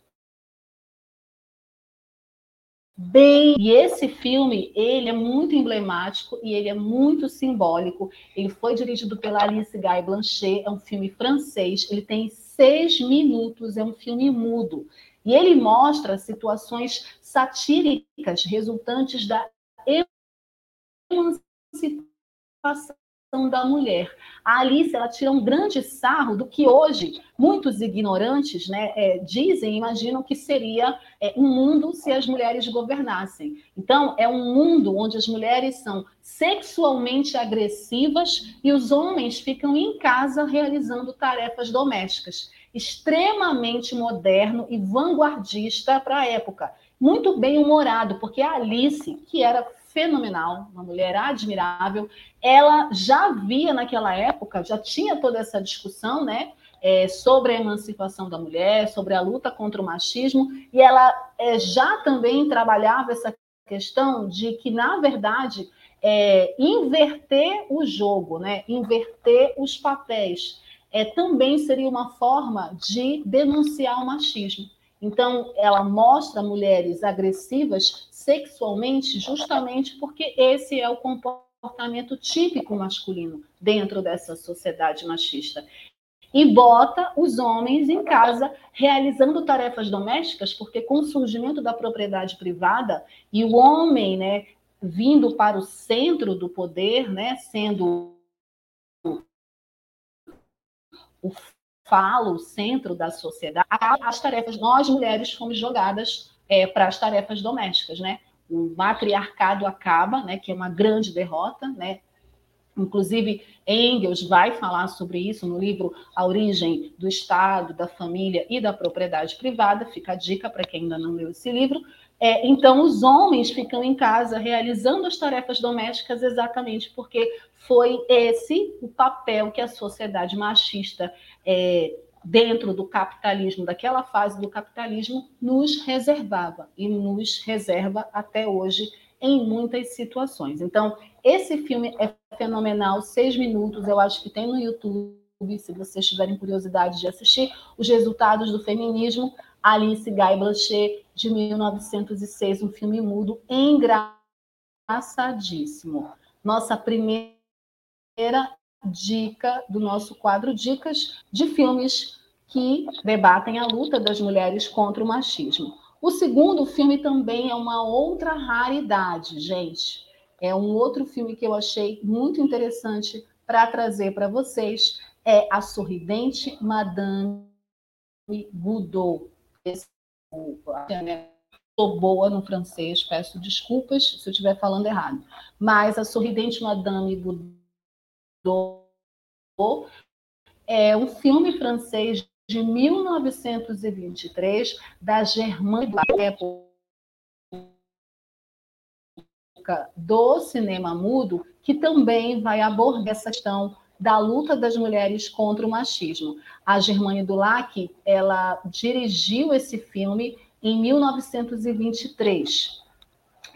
Bem, e esse filme, ele é muito emblemático e ele é muito simbólico. Ele foi dirigido pela Alice Guy Blanchet, é um filme francês, ele tem seis minutos, é um filme mudo. E ele mostra situações satíricas resultantes da emancipação da mulher. A Alice ela tira um grande sarro do que hoje muitos ignorantes né, é, dizem, imaginam que seria é, um mundo se as mulheres governassem. Então, é um mundo onde as mulheres são sexualmente agressivas e os homens ficam em casa realizando tarefas domésticas. Extremamente moderno e vanguardista para a época. Muito bem humorado, porque a Alice, que era fenomenal, uma mulher admirável. Ela já via naquela época, já tinha toda essa discussão, né? É, sobre a emancipação da mulher, sobre a luta contra o machismo, e ela é, já também trabalhava essa questão de que, na verdade, é, inverter o jogo, né? inverter os papéis, é, também seria uma forma de denunciar o machismo. Então, ela mostra mulheres agressivas sexualmente, justamente porque esse é o comportamento típico masculino dentro dessa sociedade machista. E bota os homens em casa realizando tarefas domésticas, porque com o surgimento da propriedade privada e o homem, né, vindo para o centro do poder, né, sendo o falo, o centro da sociedade, as tarefas, nós mulheres fomos jogadas é, para as tarefas domésticas, né? O matriarcado acaba, né? Que é uma grande derrota, né? Inclusive, Engels vai falar sobre isso no livro A Origem do Estado, da Família e da Propriedade Privada. Fica a dica para quem ainda não leu esse livro. É, então, os homens ficam em casa realizando as tarefas domésticas exatamente porque foi esse o papel que a sociedade machista é, dentro do capitalismo, daquela fase do capitalismo, nos reservava e nos reserva até hoje em muitas situações. Então, esse filme é fenomenal, seis minutos, eu acho que tem no YouTube, se vocês tiverem curiosidade de assistir, os resultados do feminismo, Alice Guy Blanchet, de 1906, um filme mudo engraçadíssimo. Nossa primeira dica do nosso quadro Dicas de Filmes que debatem a luta das mulheres contra o machismo. O segundo filme também é uma outra raridade, gente. É um outro filme que eu achei muito interessante para trazer para vocês. É A Sorridente Madame Boudot. Estou boa no francês, peço desculpas se eu estiver falando errado. Mas A Sorridente Madame Boudot é um filme francês de 1923 da Germaine época do cinema mudo, que também vai abordar essa questão da luta das mulheres contra o machismo. A Germane Dulac, ela dirigiu esse filme em 1923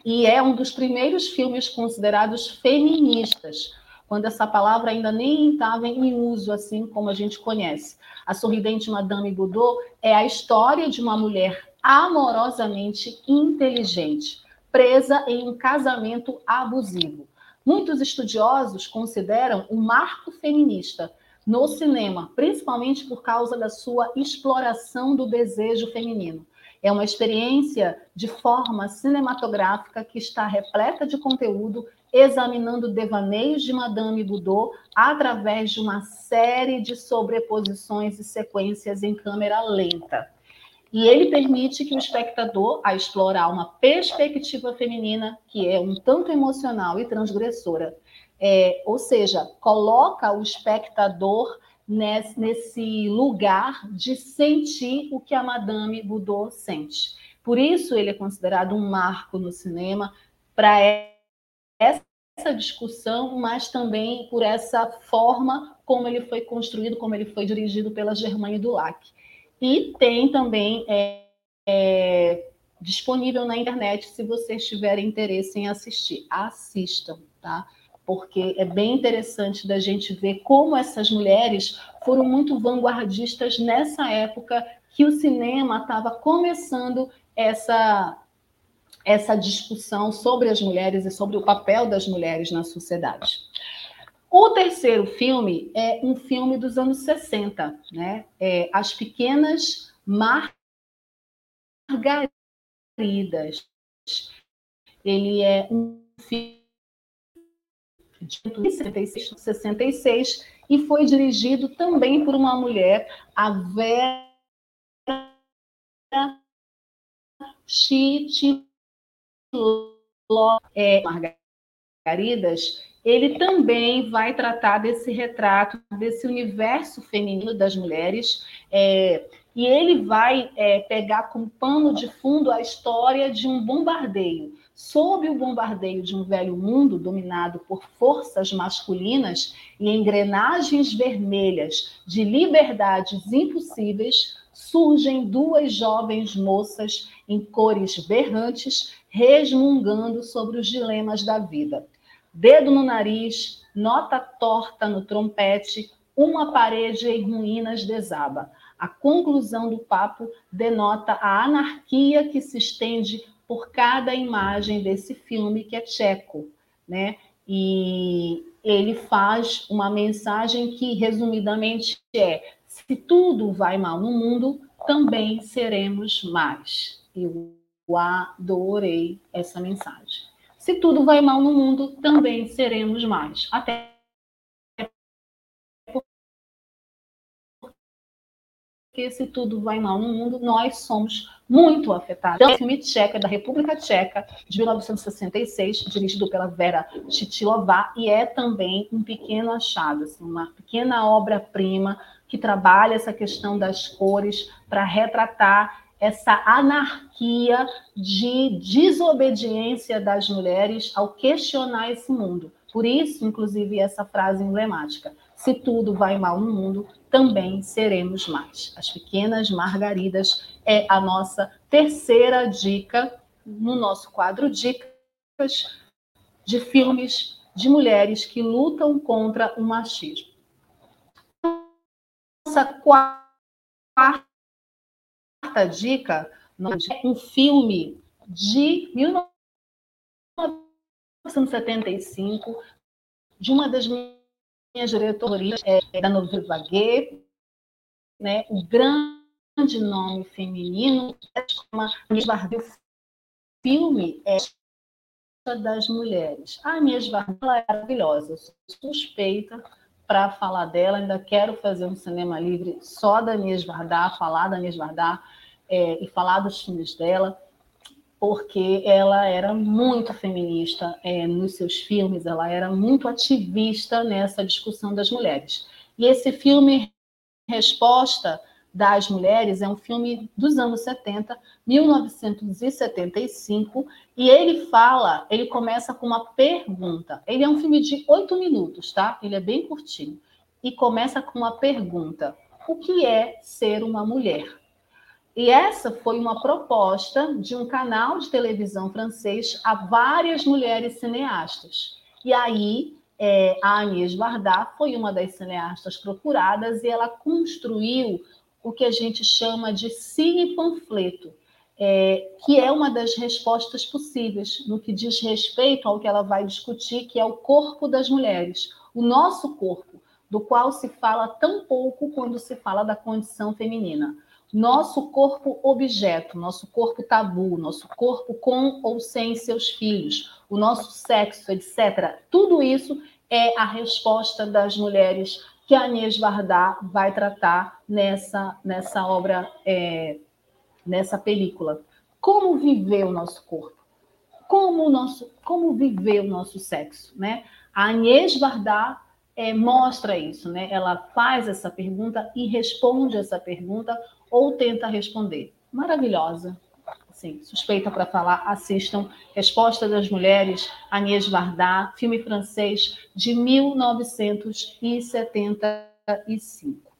e é um dos primeiros filmes considerados feministas, quando essa palavra ainda nem estava em uso, assim como a gente conhece. A Sorridente Madame Boudot é a história de uma mulher amorosamente inteligente, presa em um casamento abusivo. Muitos estudiosos consideram um marco feminista no cinema, principalmente por causa da sua exploração do desejo feminino. É uma experiência de forma cinematográfica que está repleta de conteúdo examinando devaneios de Madame Boudot através de uma série de sobreposições e sequências em câmera lenta. E ele permite que o espectador a explorar uma perspectiva feminina que é um tanto emocional e transgressora. É, ou seja, coloca o espectador nesse, nesse lugar de sentir o que a Madame Boudot sente. Por isso ele é considerado um marco no cinema para essa discussão, mas também por essa forma como ele foi construído, como ele foi dirigido pela Germaine Dulac. E tem também é, é, disponível na internet se vocês tiverem interesse em assistir. Assistam, tá? Porque é bem interessante da gente ver como essas mulheres foram muito vanguardistas nessa época que o cinema estava começando essa essa discussão sobre as mulheres e sobre o papel das mulheres na sociedade. O terceiro filme é um filme dos anos 60, né? É As Pequenas Margaridas. Ele é um filme de 66, 66 e foi dirigido também por uma mulher, a Vera Chitilo é, Margaridas ele também vai tratar desse retrato, desse universo feminino das mulheres, é, e ele vai é, pegar como pano de fundo a história de um bombardeio. Sob o bombardeio de um velho mundo dominado por forças masculinas e engrenagens vermelhas de liberdades impossíveis, surgem duas jovens moças em cores berrantes, resmungando sobre os dilemas da vida dedo no nariz, nota torta no trompete, uma parede em ruínas desaba. A conclusão do papo denota a anarquia que se estende por cada imagem desse filme que é tcheco, né? E ele faz uma mensagem que resumidamente é: se tudo vai mal no mundo, também seremos mais. Eu adorei essa mensagem. Se tudo vai mal no mundo, também seremos mais. Até porque se tudo vai mal no mundo, nós somos muito afetados. Então, o filme Tcheca, da República Tcheca, de 1966, dirigido pela Vera Chitilová, e é também um pequeno achado, assim, uma pequena obra-prima que trabalha essa questão das cores para retratar essa anarquia de desobediência das mulheres ao questionar esse mundo. Por isso, inclusive, essa frase emblemática: se tudo vai mal no mundo, também seremos mais. As pequenas margaridas é a nossa terceira dica no nosso quadro Dicas de filmes de mulheres que lutam contra o machismo. Nossa quarta quarta dica é um filme de 1975 de uma das minhas diretorias, é, da Nouvelle Vague, né, o grande nome feminino, chama Bardil. O filme é das mulheres. A Inês Bardil é maravilhosa, suspeita para falar dela, ainda quero fazer um cinema livre só da Inês Vardar, falar da Inês Vardar é, e falar dos filmes dela, porque ela era muito feminista é, nos seus filmes, ela era muito ativista nessa discussão das mulheres. E esse filme, Resposta, das mulheres é um filme dos anos 70, 1975, e ele fala, ele começa com uma pergunta. Ele é um filme de oito minutos, tá? Ele é bem curtinho. E começa com uma pergunta: O que é ser uma mulher? E essa foi uma proposta de um canal de televisão francês a várias mulheres cineastas. E aí é, a Agnès Varda foi uma das cineastas procuradas e ela construiu o que a gente chama de cine panfleto, é, que é uma das respostas possíveis no que diz respeito ao que ela vai discutir, que é o corpo das mulheres, o nosso corpo, do qual se fala tão pouco quando se fala da condição feminina. Nosso corpo objeto, nosso corpo tabu, nosso corpo com ou sem seus filhos, o nosso sexo, etc. Tudo isso é a resposta das mulheres que a Agnès Varda vai tratar nessa, nessa obra é, nessa película. Como viver o nosso corpo? Como o nosso, como viver o nosso sexo, né? A Agnès Varda é, mostra isso, né? Ela faz essa pergunta e responde essa pergunta ou tenta responder. Maravilhosa, sim, suspeita para falar, assistam Resposta das Mulheres, Agnès Varda, filme francês de 1975.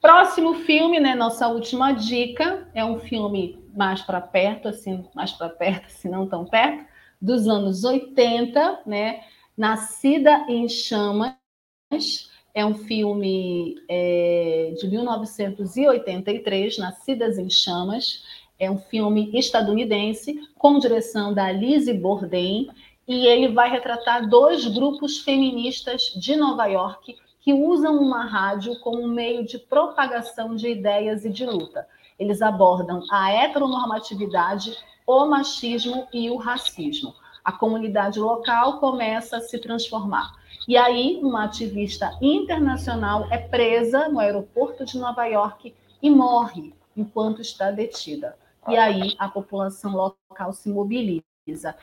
Próximo filme, né, nossa última dica, é um filme mais para perto, assim, mais para perto, se não tão perto, dos anos 80, né? Nascida em Chamas, é um filme é, de 1983, Nascidas em Chamas. É um filme estadunidense com direção da Lizzie Borden e ele vai retratar dois grupos feministas de Nova York que usam uma rádio como meio de propagação de ideias e de luta. Eles abordam a heteronormatividade, o machismo e o racismo. A comunidade local começa a se transformar. E aí, uma ativista internacional é presa no aeroporto de Nova York e morre enquanto está detida. E aí, a população local se mobiliza.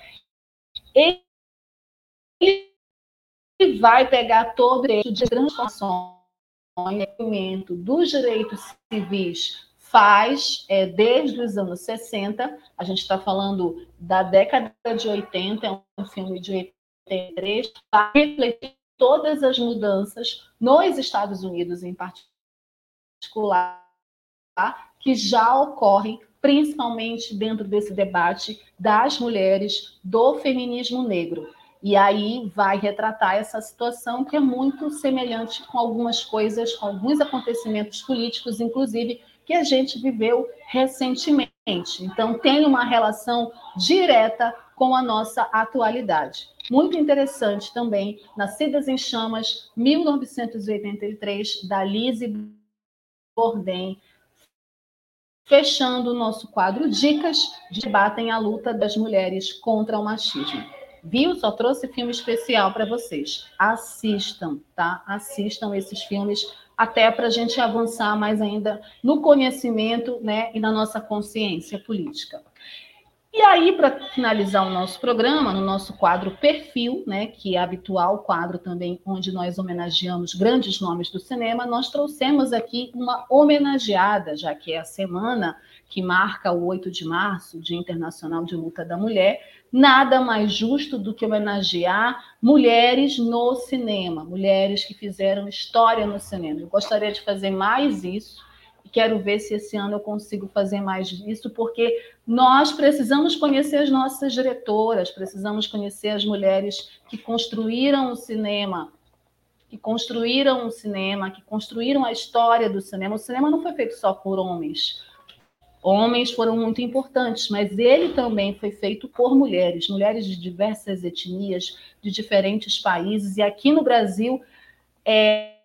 Ele vai pegar todo o direito de transformação dos direitos civis faz é, desde os anos 60, a gente está falando da década de 80, é um filme de 83, para refletir todas as mudanças nos Estados Unidos, em particular, que já ocorrem principalmente dentro desse debate das mulheres do feminismo negro. E aí vai retratar essa situação que é muito semelhante com algumas coisas, com alguns acontecimentos políticos, inclusive, que a gente viveu recentemente. Então, tem uma relação direta com a nossa atualidade. Muito interessante também, Nascidas em Chamas, 1983, da Lise Borden, fechando o nosso quadro Dicas de debatem a luta das mulheres contra o machismo. Viu? Só trouxe filme especial para vocês. Assistam, tá? Assistam esses filmes até para a gente avançar mais ainda no conhecimento né, e na nossa consciência política. E aí, para finalizar o nosso programa, no nosso quadro Perfil, né, que é habitual quadro também onde nós homenageamos grandes nomes do cinema, nós trouxemos aqui uma homenageada, já que é a semana que marca o 8 de março, Dia Internacional de Luta da Mulher, nada mais justo do que homenagear mulheres no cinema, mulheres que fizeram história no cinema. Eu gostaria de fazer mais isso quero ver se esse ano eu consigo fazer mais disso, porque nós precisamos conhecer as nossas diretoras, precisamos conhecer as mulheres que construíram o cinema, que construíram o cinema, que construíram a história do cinema. O cinema não foi feito só por homens. Homens foram muito importantes, mas ele também foi feito por mulheres, mulheres de diversas etnias, de diferentes países. E aqui no Brasil, é,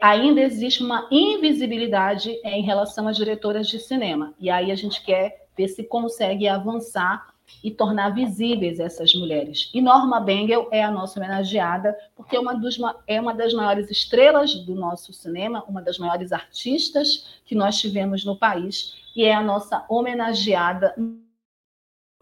ainda existe uma invisibilidade em relação às diretoras de cinema. E aí a gente quer ver se consegue avançar e tornar visíveis essas mulheres. E Norma Bengel é a nossa homenageada, porque é uma, dos, é uma das maiores estrelas do nosso cinema, uma das maiores artistas que nós tivemos no país, e é a nossa homenageada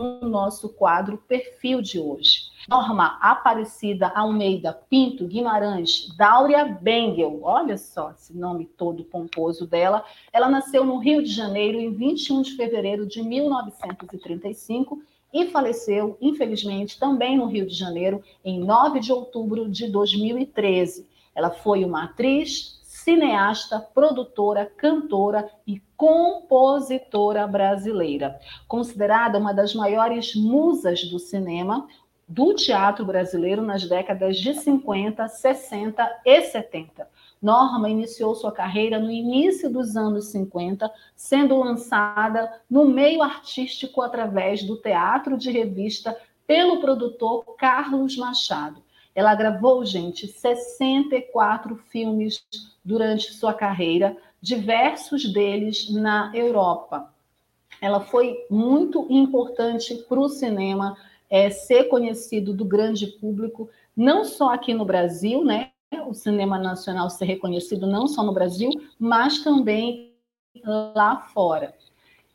no nosso quadro Perfil de hoje. Norma Aparecida Almeida Pinto Guimarães Dáurea Bengel, olha só esse nome todo pomposo dela. Ela nasceu no Rio de Janeiro em 21 de fevereiro de 1935 e faleceu, infelizmente, também no Rio de Janeiro em 9 de outubro de 2013. Ela foi uma atriz, cineasta, produtora, cantora e compositora brasileira. Considerada uma das maiores musas do cinema, do teatro brasileiro nas décadas de 50, 60 e 70. Norma iniciou sua carreira no início dos anos 50, sendo lançada no meio artístico através do teatro de revista pelo produtor Carlos Machado. Ela gravou, gente, 64 filmes durante sua carreira, diversos deles na Europa. Ela foi muito importante para o cinema é, ser conhecido do grande público, não só aqui no Brasil, né? O cinema nacional ser reconhecido não só no Brasil, mas também lá fora.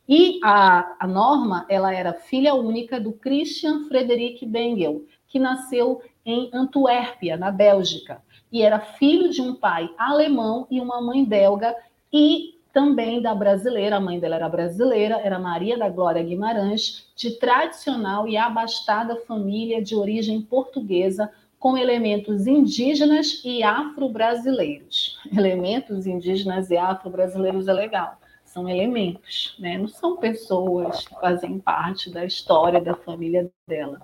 E a, a Norma, ela era filha única do Christian Frederic Bengel, que nasceu em Antuérpia, na Bélgica, e era filho de um pai alemão e uma mãe belga, e também da brasileira, a mãe dela era brasileira, era Maria da Glória Guimarães, de tradicional e abastada família de origem portuguesa, com elementos indígenas e afro-brasileiros. *laughs* Elementos indígenas e afro-brasileiros é legal são elementos, né? não são pessoas que fazem parte da história da família dela.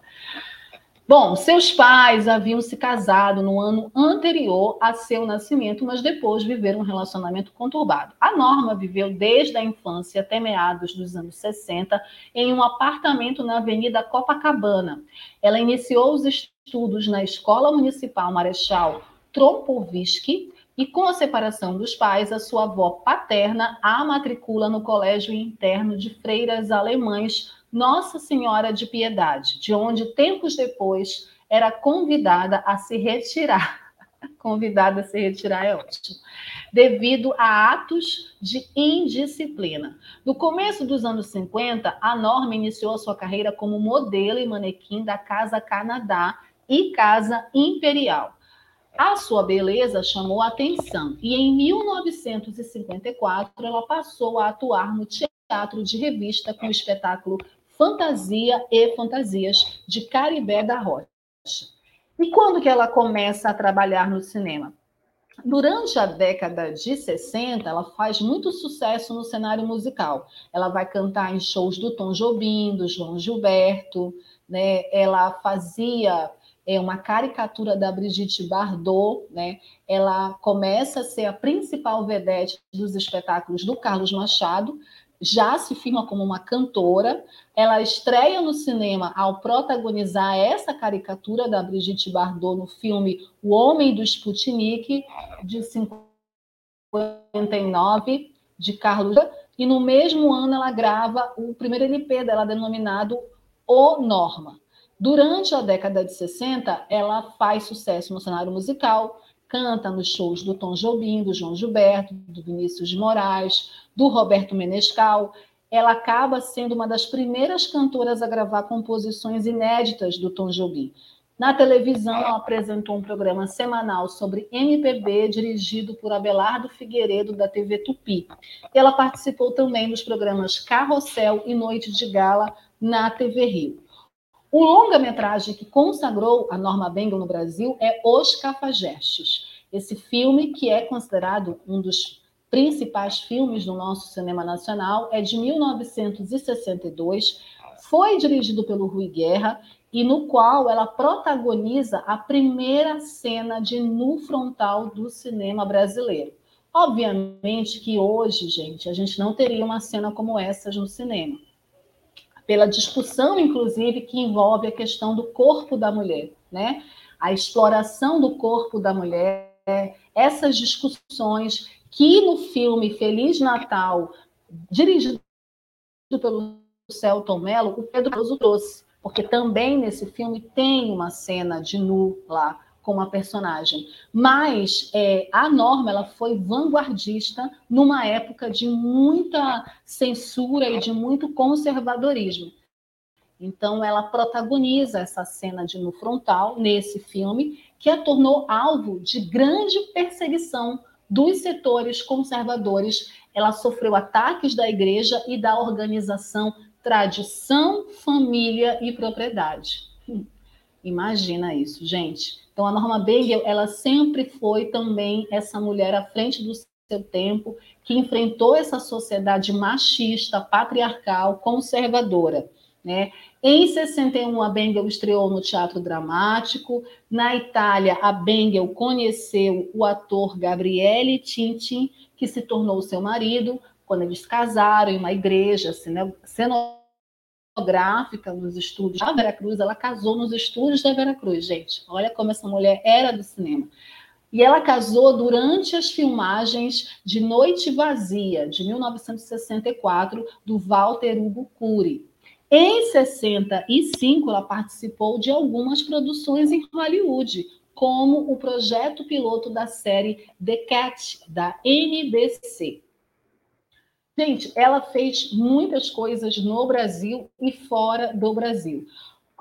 Bom, seus pais haviam se casado no ano anterior a seu nascimento, mas depois viveram um relacionamento conturbado. A Norma viveu desde a infância até meados dos anos 60 em um apartamento na Avenida Copacabana. Ela iniciou os estudos na Escola Municipal Marechal Trompovski, e com a separação dos pais, a sua avó paterna a matricula no Colégio Interno de Freiras Alemães Nossa Senhora de Piedade, de onde tempos depois era convidada a se retirar. *laughs* convidada a se retirar é ótimo. Devido a atos de indisciplina. No começo dos anos 50, a Norma iniciou sua carreira como modelo e manequim da Casa Canadá e Casa Imperial. A sua beleza chamou a atenção e em 1954 ela passou a atuar no teatro de revista com o espetáculo Fantasia e Fantasias de Caribé da Rocha. E quando que ela começa a trabalhar no cinema? Durante a década de 60, ela faz muito sucesso no cenário musical. Ela vai cantar em shows do Tom Jobim, do João Gilberto, né? Ela fazia é uma caricatura da Brigitte Bardot, né? Ela começa a ser a principal vedete dos espetáculos do Carlos Machado, já se firma como uma cantora. Ela estreia no cinema ao protagonizar essa caricatura da Brigitte Bardot no filme O Homem do Sputnik, de 59, de Carlos. E no mesmo ano ela grava o primeiro LP dela, denominado O Norma. Durante a década de 60, ela faz sucesso no cenário musical, canta nos shows do Tom Jobim, do João Gilberto, do Vinícius de Moraes, do Roberto Menescal. Ela acaba sendo uma das primeiras cantoras a gravar composições inéditas do Tom Jobim. Na televisão, ela apresentou um programa semanal sobre MPB, dirigido por Abelardo Figueiredo, da TV Tupi. Ela participou também dos programas Carrossel e Noite de Gala na TV Rio. O longa-metragem que consagrou a Norma Bengel no Brasil é Os Cafajestes. Esse filme, que é considerado um dos principais filmes do nosso cinema nacional, é de 1962, foi dirigido pelo Rui Guerra e no qual ela protagoniza a primeira cena de nu frontal do cinema brasileiro. Obviamente que hoje, gente, a gente não teria uma cena como essa no cinema pela discussão, inclusive, que envolve a questão do corpo da mulher, né? A exploração do corpo da mulher, essas discussões que no filme Feliz Natal, dirigido pelo Celton Mello, o Pedro Roso trouxe, porque também nesse filme tem uma cena de nu lá, com uma personagem. Mas é, a Norma ela foi vanguardista numa época de muita censura e de muito conservadorismo. Então ela protagoniza essa cena de no frontal nesse filme, que a tornou alvo de grande perseguição dos setores conservadores. Ela sofreu ataques da igreja e da organização Tradição, Família e Propriedade. Hum, imagina isso, gente. Então, a Norma Bengel, ela sempre foi também essa mulher à frente do seu tempo, que enfrentou essa sociedade machista, patriarcal, conservadora. Né? Em 61, a Bengel estreou no Teatro Dramático. Na Itália, a Bengel conheceu o ator Gabriele Tintin, que se tornou seu marido, quando eles casaram em uma igreja, cenográfica fotográfica nos estúdios da Veracruz, ela casou nos estúdios da Veracruz, gente. Olha como essa mulher era do cinema. E ela casou durante as filmagens de Noite Vazia, de 1964, do Walter Hugo Cury. Em 65, ela participou de algumas produções em Hollywood, como o projeto piloto da série The Cat, da NBC. Gente, ela fez muitas coisas no Brasil e fora do Brasil.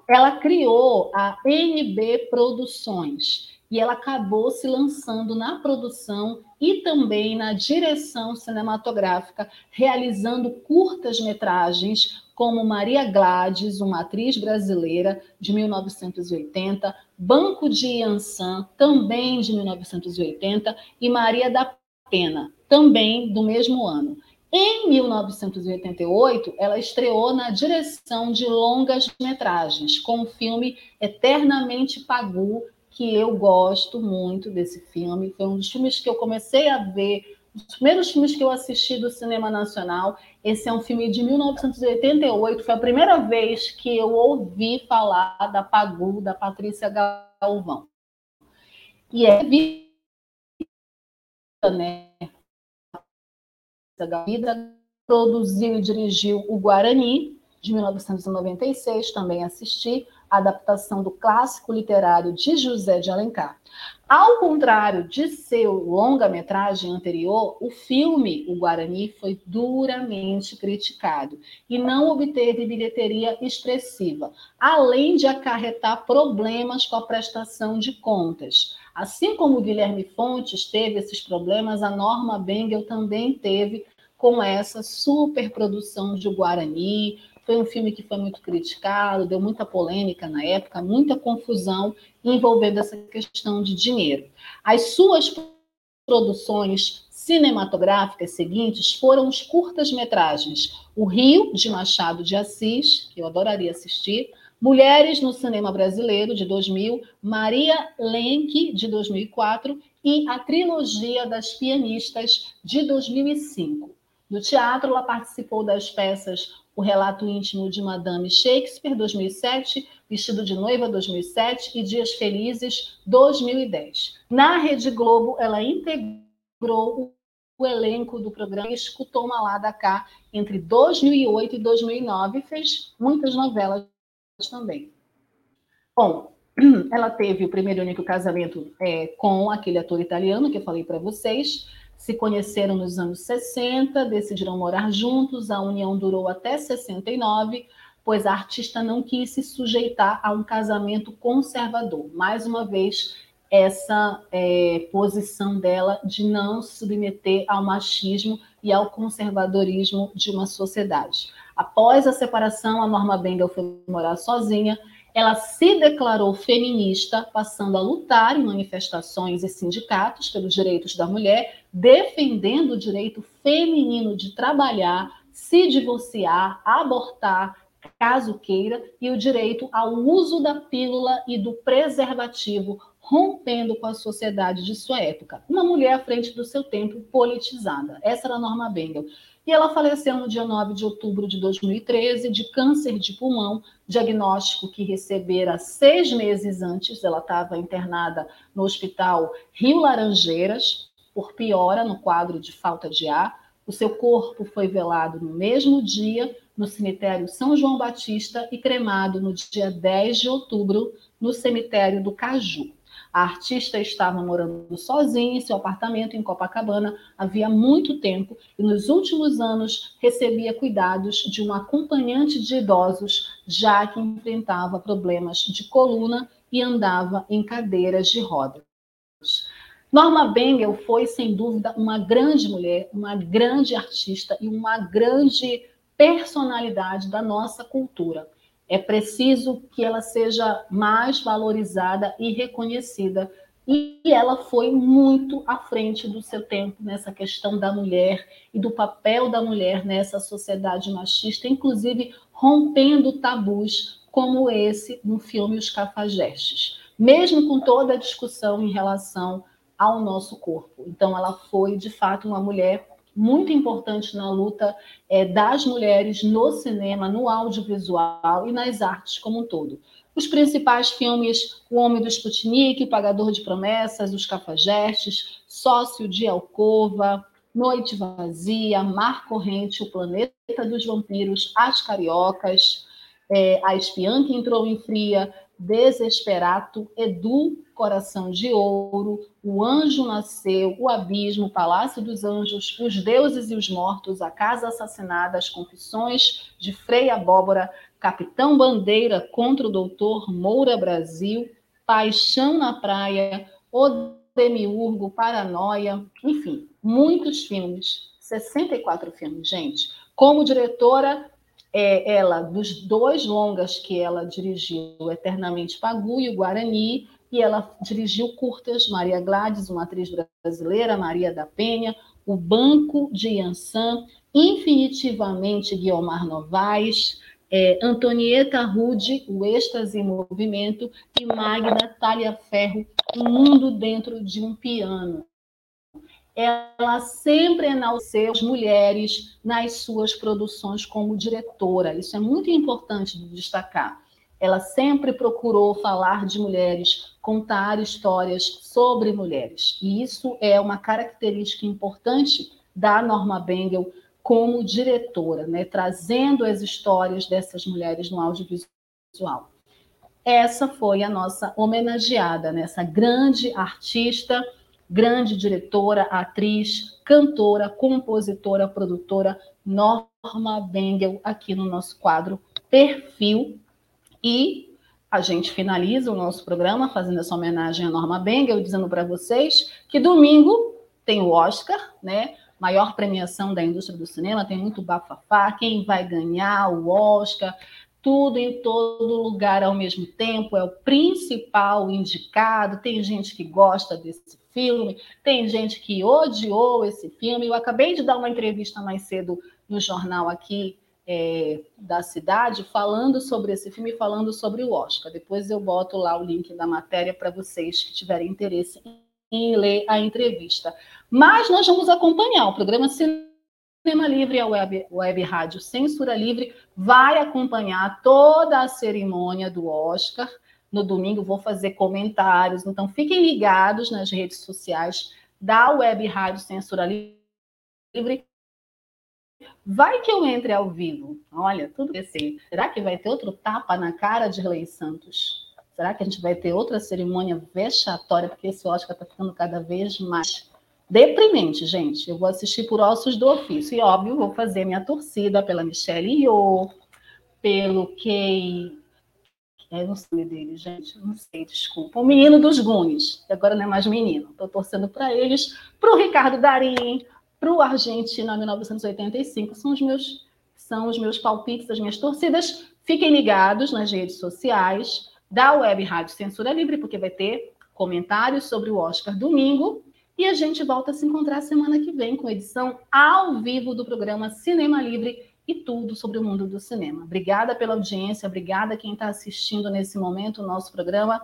Ela criou a NB Produções e ela acabou se lançando na produção e também na direção cinematográfica, realizando curtas-metragens como Maria Gladys, uma atriz brasileira de 1980, Banco de Yansan, também de 1980, e Maria da Pena, também do mesmo ano. Em 1988, ela estreou na direção de longas metragens, com o filme Eternamente Pagu, que eu gosto muito desse filme. Foi um dos filmes que eu comecei a ver, os primeiros filmes que eu assisti do cinema nacional. Esse é um filme de 1988, foi a primeira vez que eu ouvi falar da Pagu, da Patrícia Galvão. E é né? Vida produziu e dirigiu o Guarani, de 1996, também assisti, a adaptação do clássico literário de José de Alencar. Ao contrário de seu longa-metragem anterior, o filme O Guarani foi duramente criticado e não obteve bilheteria expressiva, além de acarretar problemas com a prestação de contas. Assim como Guilherme Fontes teve esses problemas, a Norma Bengel também teve com essa superprodução de Guarani. Foi um filme que foi muito criticado, deu muita polêmica na época, muita confusão envolvendo essa questão de dinheiro. As suas produções cinematográficas seguintes foram os curtas-metragens O Rio, de Machado de Assis, que eu adoraria assistir, Mulheres no Cinema Brasileiro, de 2000, Maria Lenk, de 2004, e a Trilogia das Pianistas, de 2005. No teatro, ela participou das peças O Relato Íntimo de Madame Shakespeare, 2007, Vestido de Noiva, 2007 e Dias Felizes, 2010. Na Rede Globo, ela integrou o elenco do programa escutou uma lá da cá entre 2008 e 2009 e fez muitas novelas também. Bom, *clears throat* ela teve o primeiro e único casamento é, com aquele ator italiano que eu falei para vocês, se conheceram nos anos 60, decidiram morar juntos, a união durou até 69, pois a artista não quis se sujeitar a um casamento conservador. Mais uma vez, essa é, posição dela de não se submeter ao machismo e ao conservadorismo de uma sociedade. Após a separação, a Norma Bengel foi morar sozinha ela se declarou feminista, passando a lutar em manifestações e sindicatos pelos direitos da mulher, defendendo o direito feminino de trabalhar, se divorciar, abortar, caso queira, e o direito ao uso da pílula e do preservativo, rompendo com a sociedade de sua época. Uma mulher à frente do seu tempo, politizada. Essa era a Norma Bengel. E ela faleceu no dia 9 de outubro de 2013 de câncer de pulmão, diagnóstico que recebera seis meses antes. Ela estava internada no hospital Rio Laranjeiras por piora no quadro de falta de ar. O seu corpo foi velado no mesmo dia no cemitério São João Batista e cremado no dia 10 de outubro no cemitério do Caju. A artista estava morando sozinha em seu apartamento em Copacabana havia muito tempo e nos últimos anos recebia cuidados de um acompanhante de idosos, já que enfrentava problemas de coluna e andava em cadeiras de rodas. Norma Bengel foi, sem dúvida, uma grande mulher, uma grande artista e uma grande personalidade da nossa cultura. É preciso que ela seja mais valorizada e reconhecida. E ela foi muito à frente do seu tempo nessa questão da mulher e do papel da mulher nessa sociedade machista, inclusive rompendo tabus como esse no filme Os Cafajestes, mesmo com toda a discussão em relação ao nosso corpo. Então, ela foi, de fato, uma mulher muito importante na luta é, das mulheres no cinema, no audiovisual e nas artes como um todo. Os principais filmes: O Homem do Sputnik, Pagador de Promessas, Os Cafajestes, Sócio de Alcova, Noite Vazia, Mar Corrente, O Planeta dos Vampiros, As Cariocas, é, A Espiã que Entrou em Fria, Desesperato, Edu, Coração de Ouro, O Anjo Nasceu, O Abismo, Palácio dos Anjos, Os Deuses e os Mortos, A Casa Assassinada, As Confissões de Frei Abóbora, Capitão Bandeira contra o Doutor Moura Brasil, Paixão na Praia, O Demiurgo, Paranoia, enfim, muitos filmes, 64 filmes, gente. Como diretora, é, ela, dos dois longas que ela dirigiu, Eternamente Pagu e o Guarani, e ela dirigiu curtas, Maria Gladys, uma atriz brasileira, Maria da Penha, O Banco de Yansan, Infinitivamente Guiomar Novaes, é, Antonieta Rude, O Êxtase em Movimento, e Magna Talha Ferro, O Mundo Dentro de um Piano. Ela sempre enalteceu as mulheres nas suas produções como diretora. Isso é muito importante de destacar. Ela sempre procurou falar de mulheres, contar histórias sobre mulheres. E isso é uma característica importante da Norma Bengel como diretora, né, trazendo as histórias dessas mulheres no audiovisual. Essa foi a nossa homenageada nessa grande artista, grande diretora, atriz, cantora, compositora, produtora Norma Bengel aqui no nosso quadro Perfil e a gente finaliza o nosso programa fazendo essa homenagem à Norma Bengel, dizendo para vocês que domingo tem o Oscar, né? maior premiação da indústria do cinema, tem muito bafafá, quem vai ganhar o Oscar, tudo em todo lugar ao mesmo tempo, é o principal indicado. Tem gente que gosta desse filme, tem gente que odiou esse filme. Eu acabei de dar uma entrevista mais cedo no jornal aqui é, da cidade, falando sobre esse filme falando sobre o Oscar. Depois eu boto lá o link da matéria para vocês que tiverem interesse em ler a entrevista. Mas nós vamos acompanhar o programa Cinema Livre, a web, web rádio Censura Livre, vai acompanhar toda a cerimônia do Oscar. No domingo vou fazer comentários, então fiquem ligados nas redes sociais da Web Rádio Censura Livre. Vai que eu entre ao vivo. Olha, tudo esse. Será que vai ter outro tapa na cara de Lei Santos? Será que a gente vai ter outra cerimônia vexatória? Porque esse Oscar está ficando cada vez mais deprimente, gente. Eu vou assistir por ossos do ofício. E, óbvio, vou fazer minha torcida pela Michelle Yeoh, pelo Kay... É, não sei dele, gente. Não sei, desculpa. O menino dos Gunes. Agora não é mais menino. Estou torcendo para eles. Para o Ricardo Darim. Para o Argentina 1985. São os meus são os meus palpites, as minhas torcidas. Fiquem ligados nas redes sociais da Web Rádio Censura Livre, porque vai ter comentários sobre o Oscar domingo. E a gente volta a se encontrar semana que vem com edição ao vivo do programa Cinema Livre e tudo sobre o mundo do cinema. Obrigada pela audiência, obrigada quem está assistindo nesse momento o nosso programa.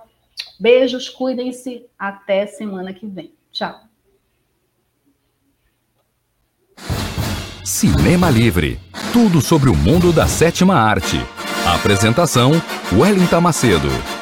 Beijos, cuidem-se, até semana que vem. Tchau.
Cinema Livre tudo sobre o mundo da sétima arte. A apresentação: Wellington Macedo.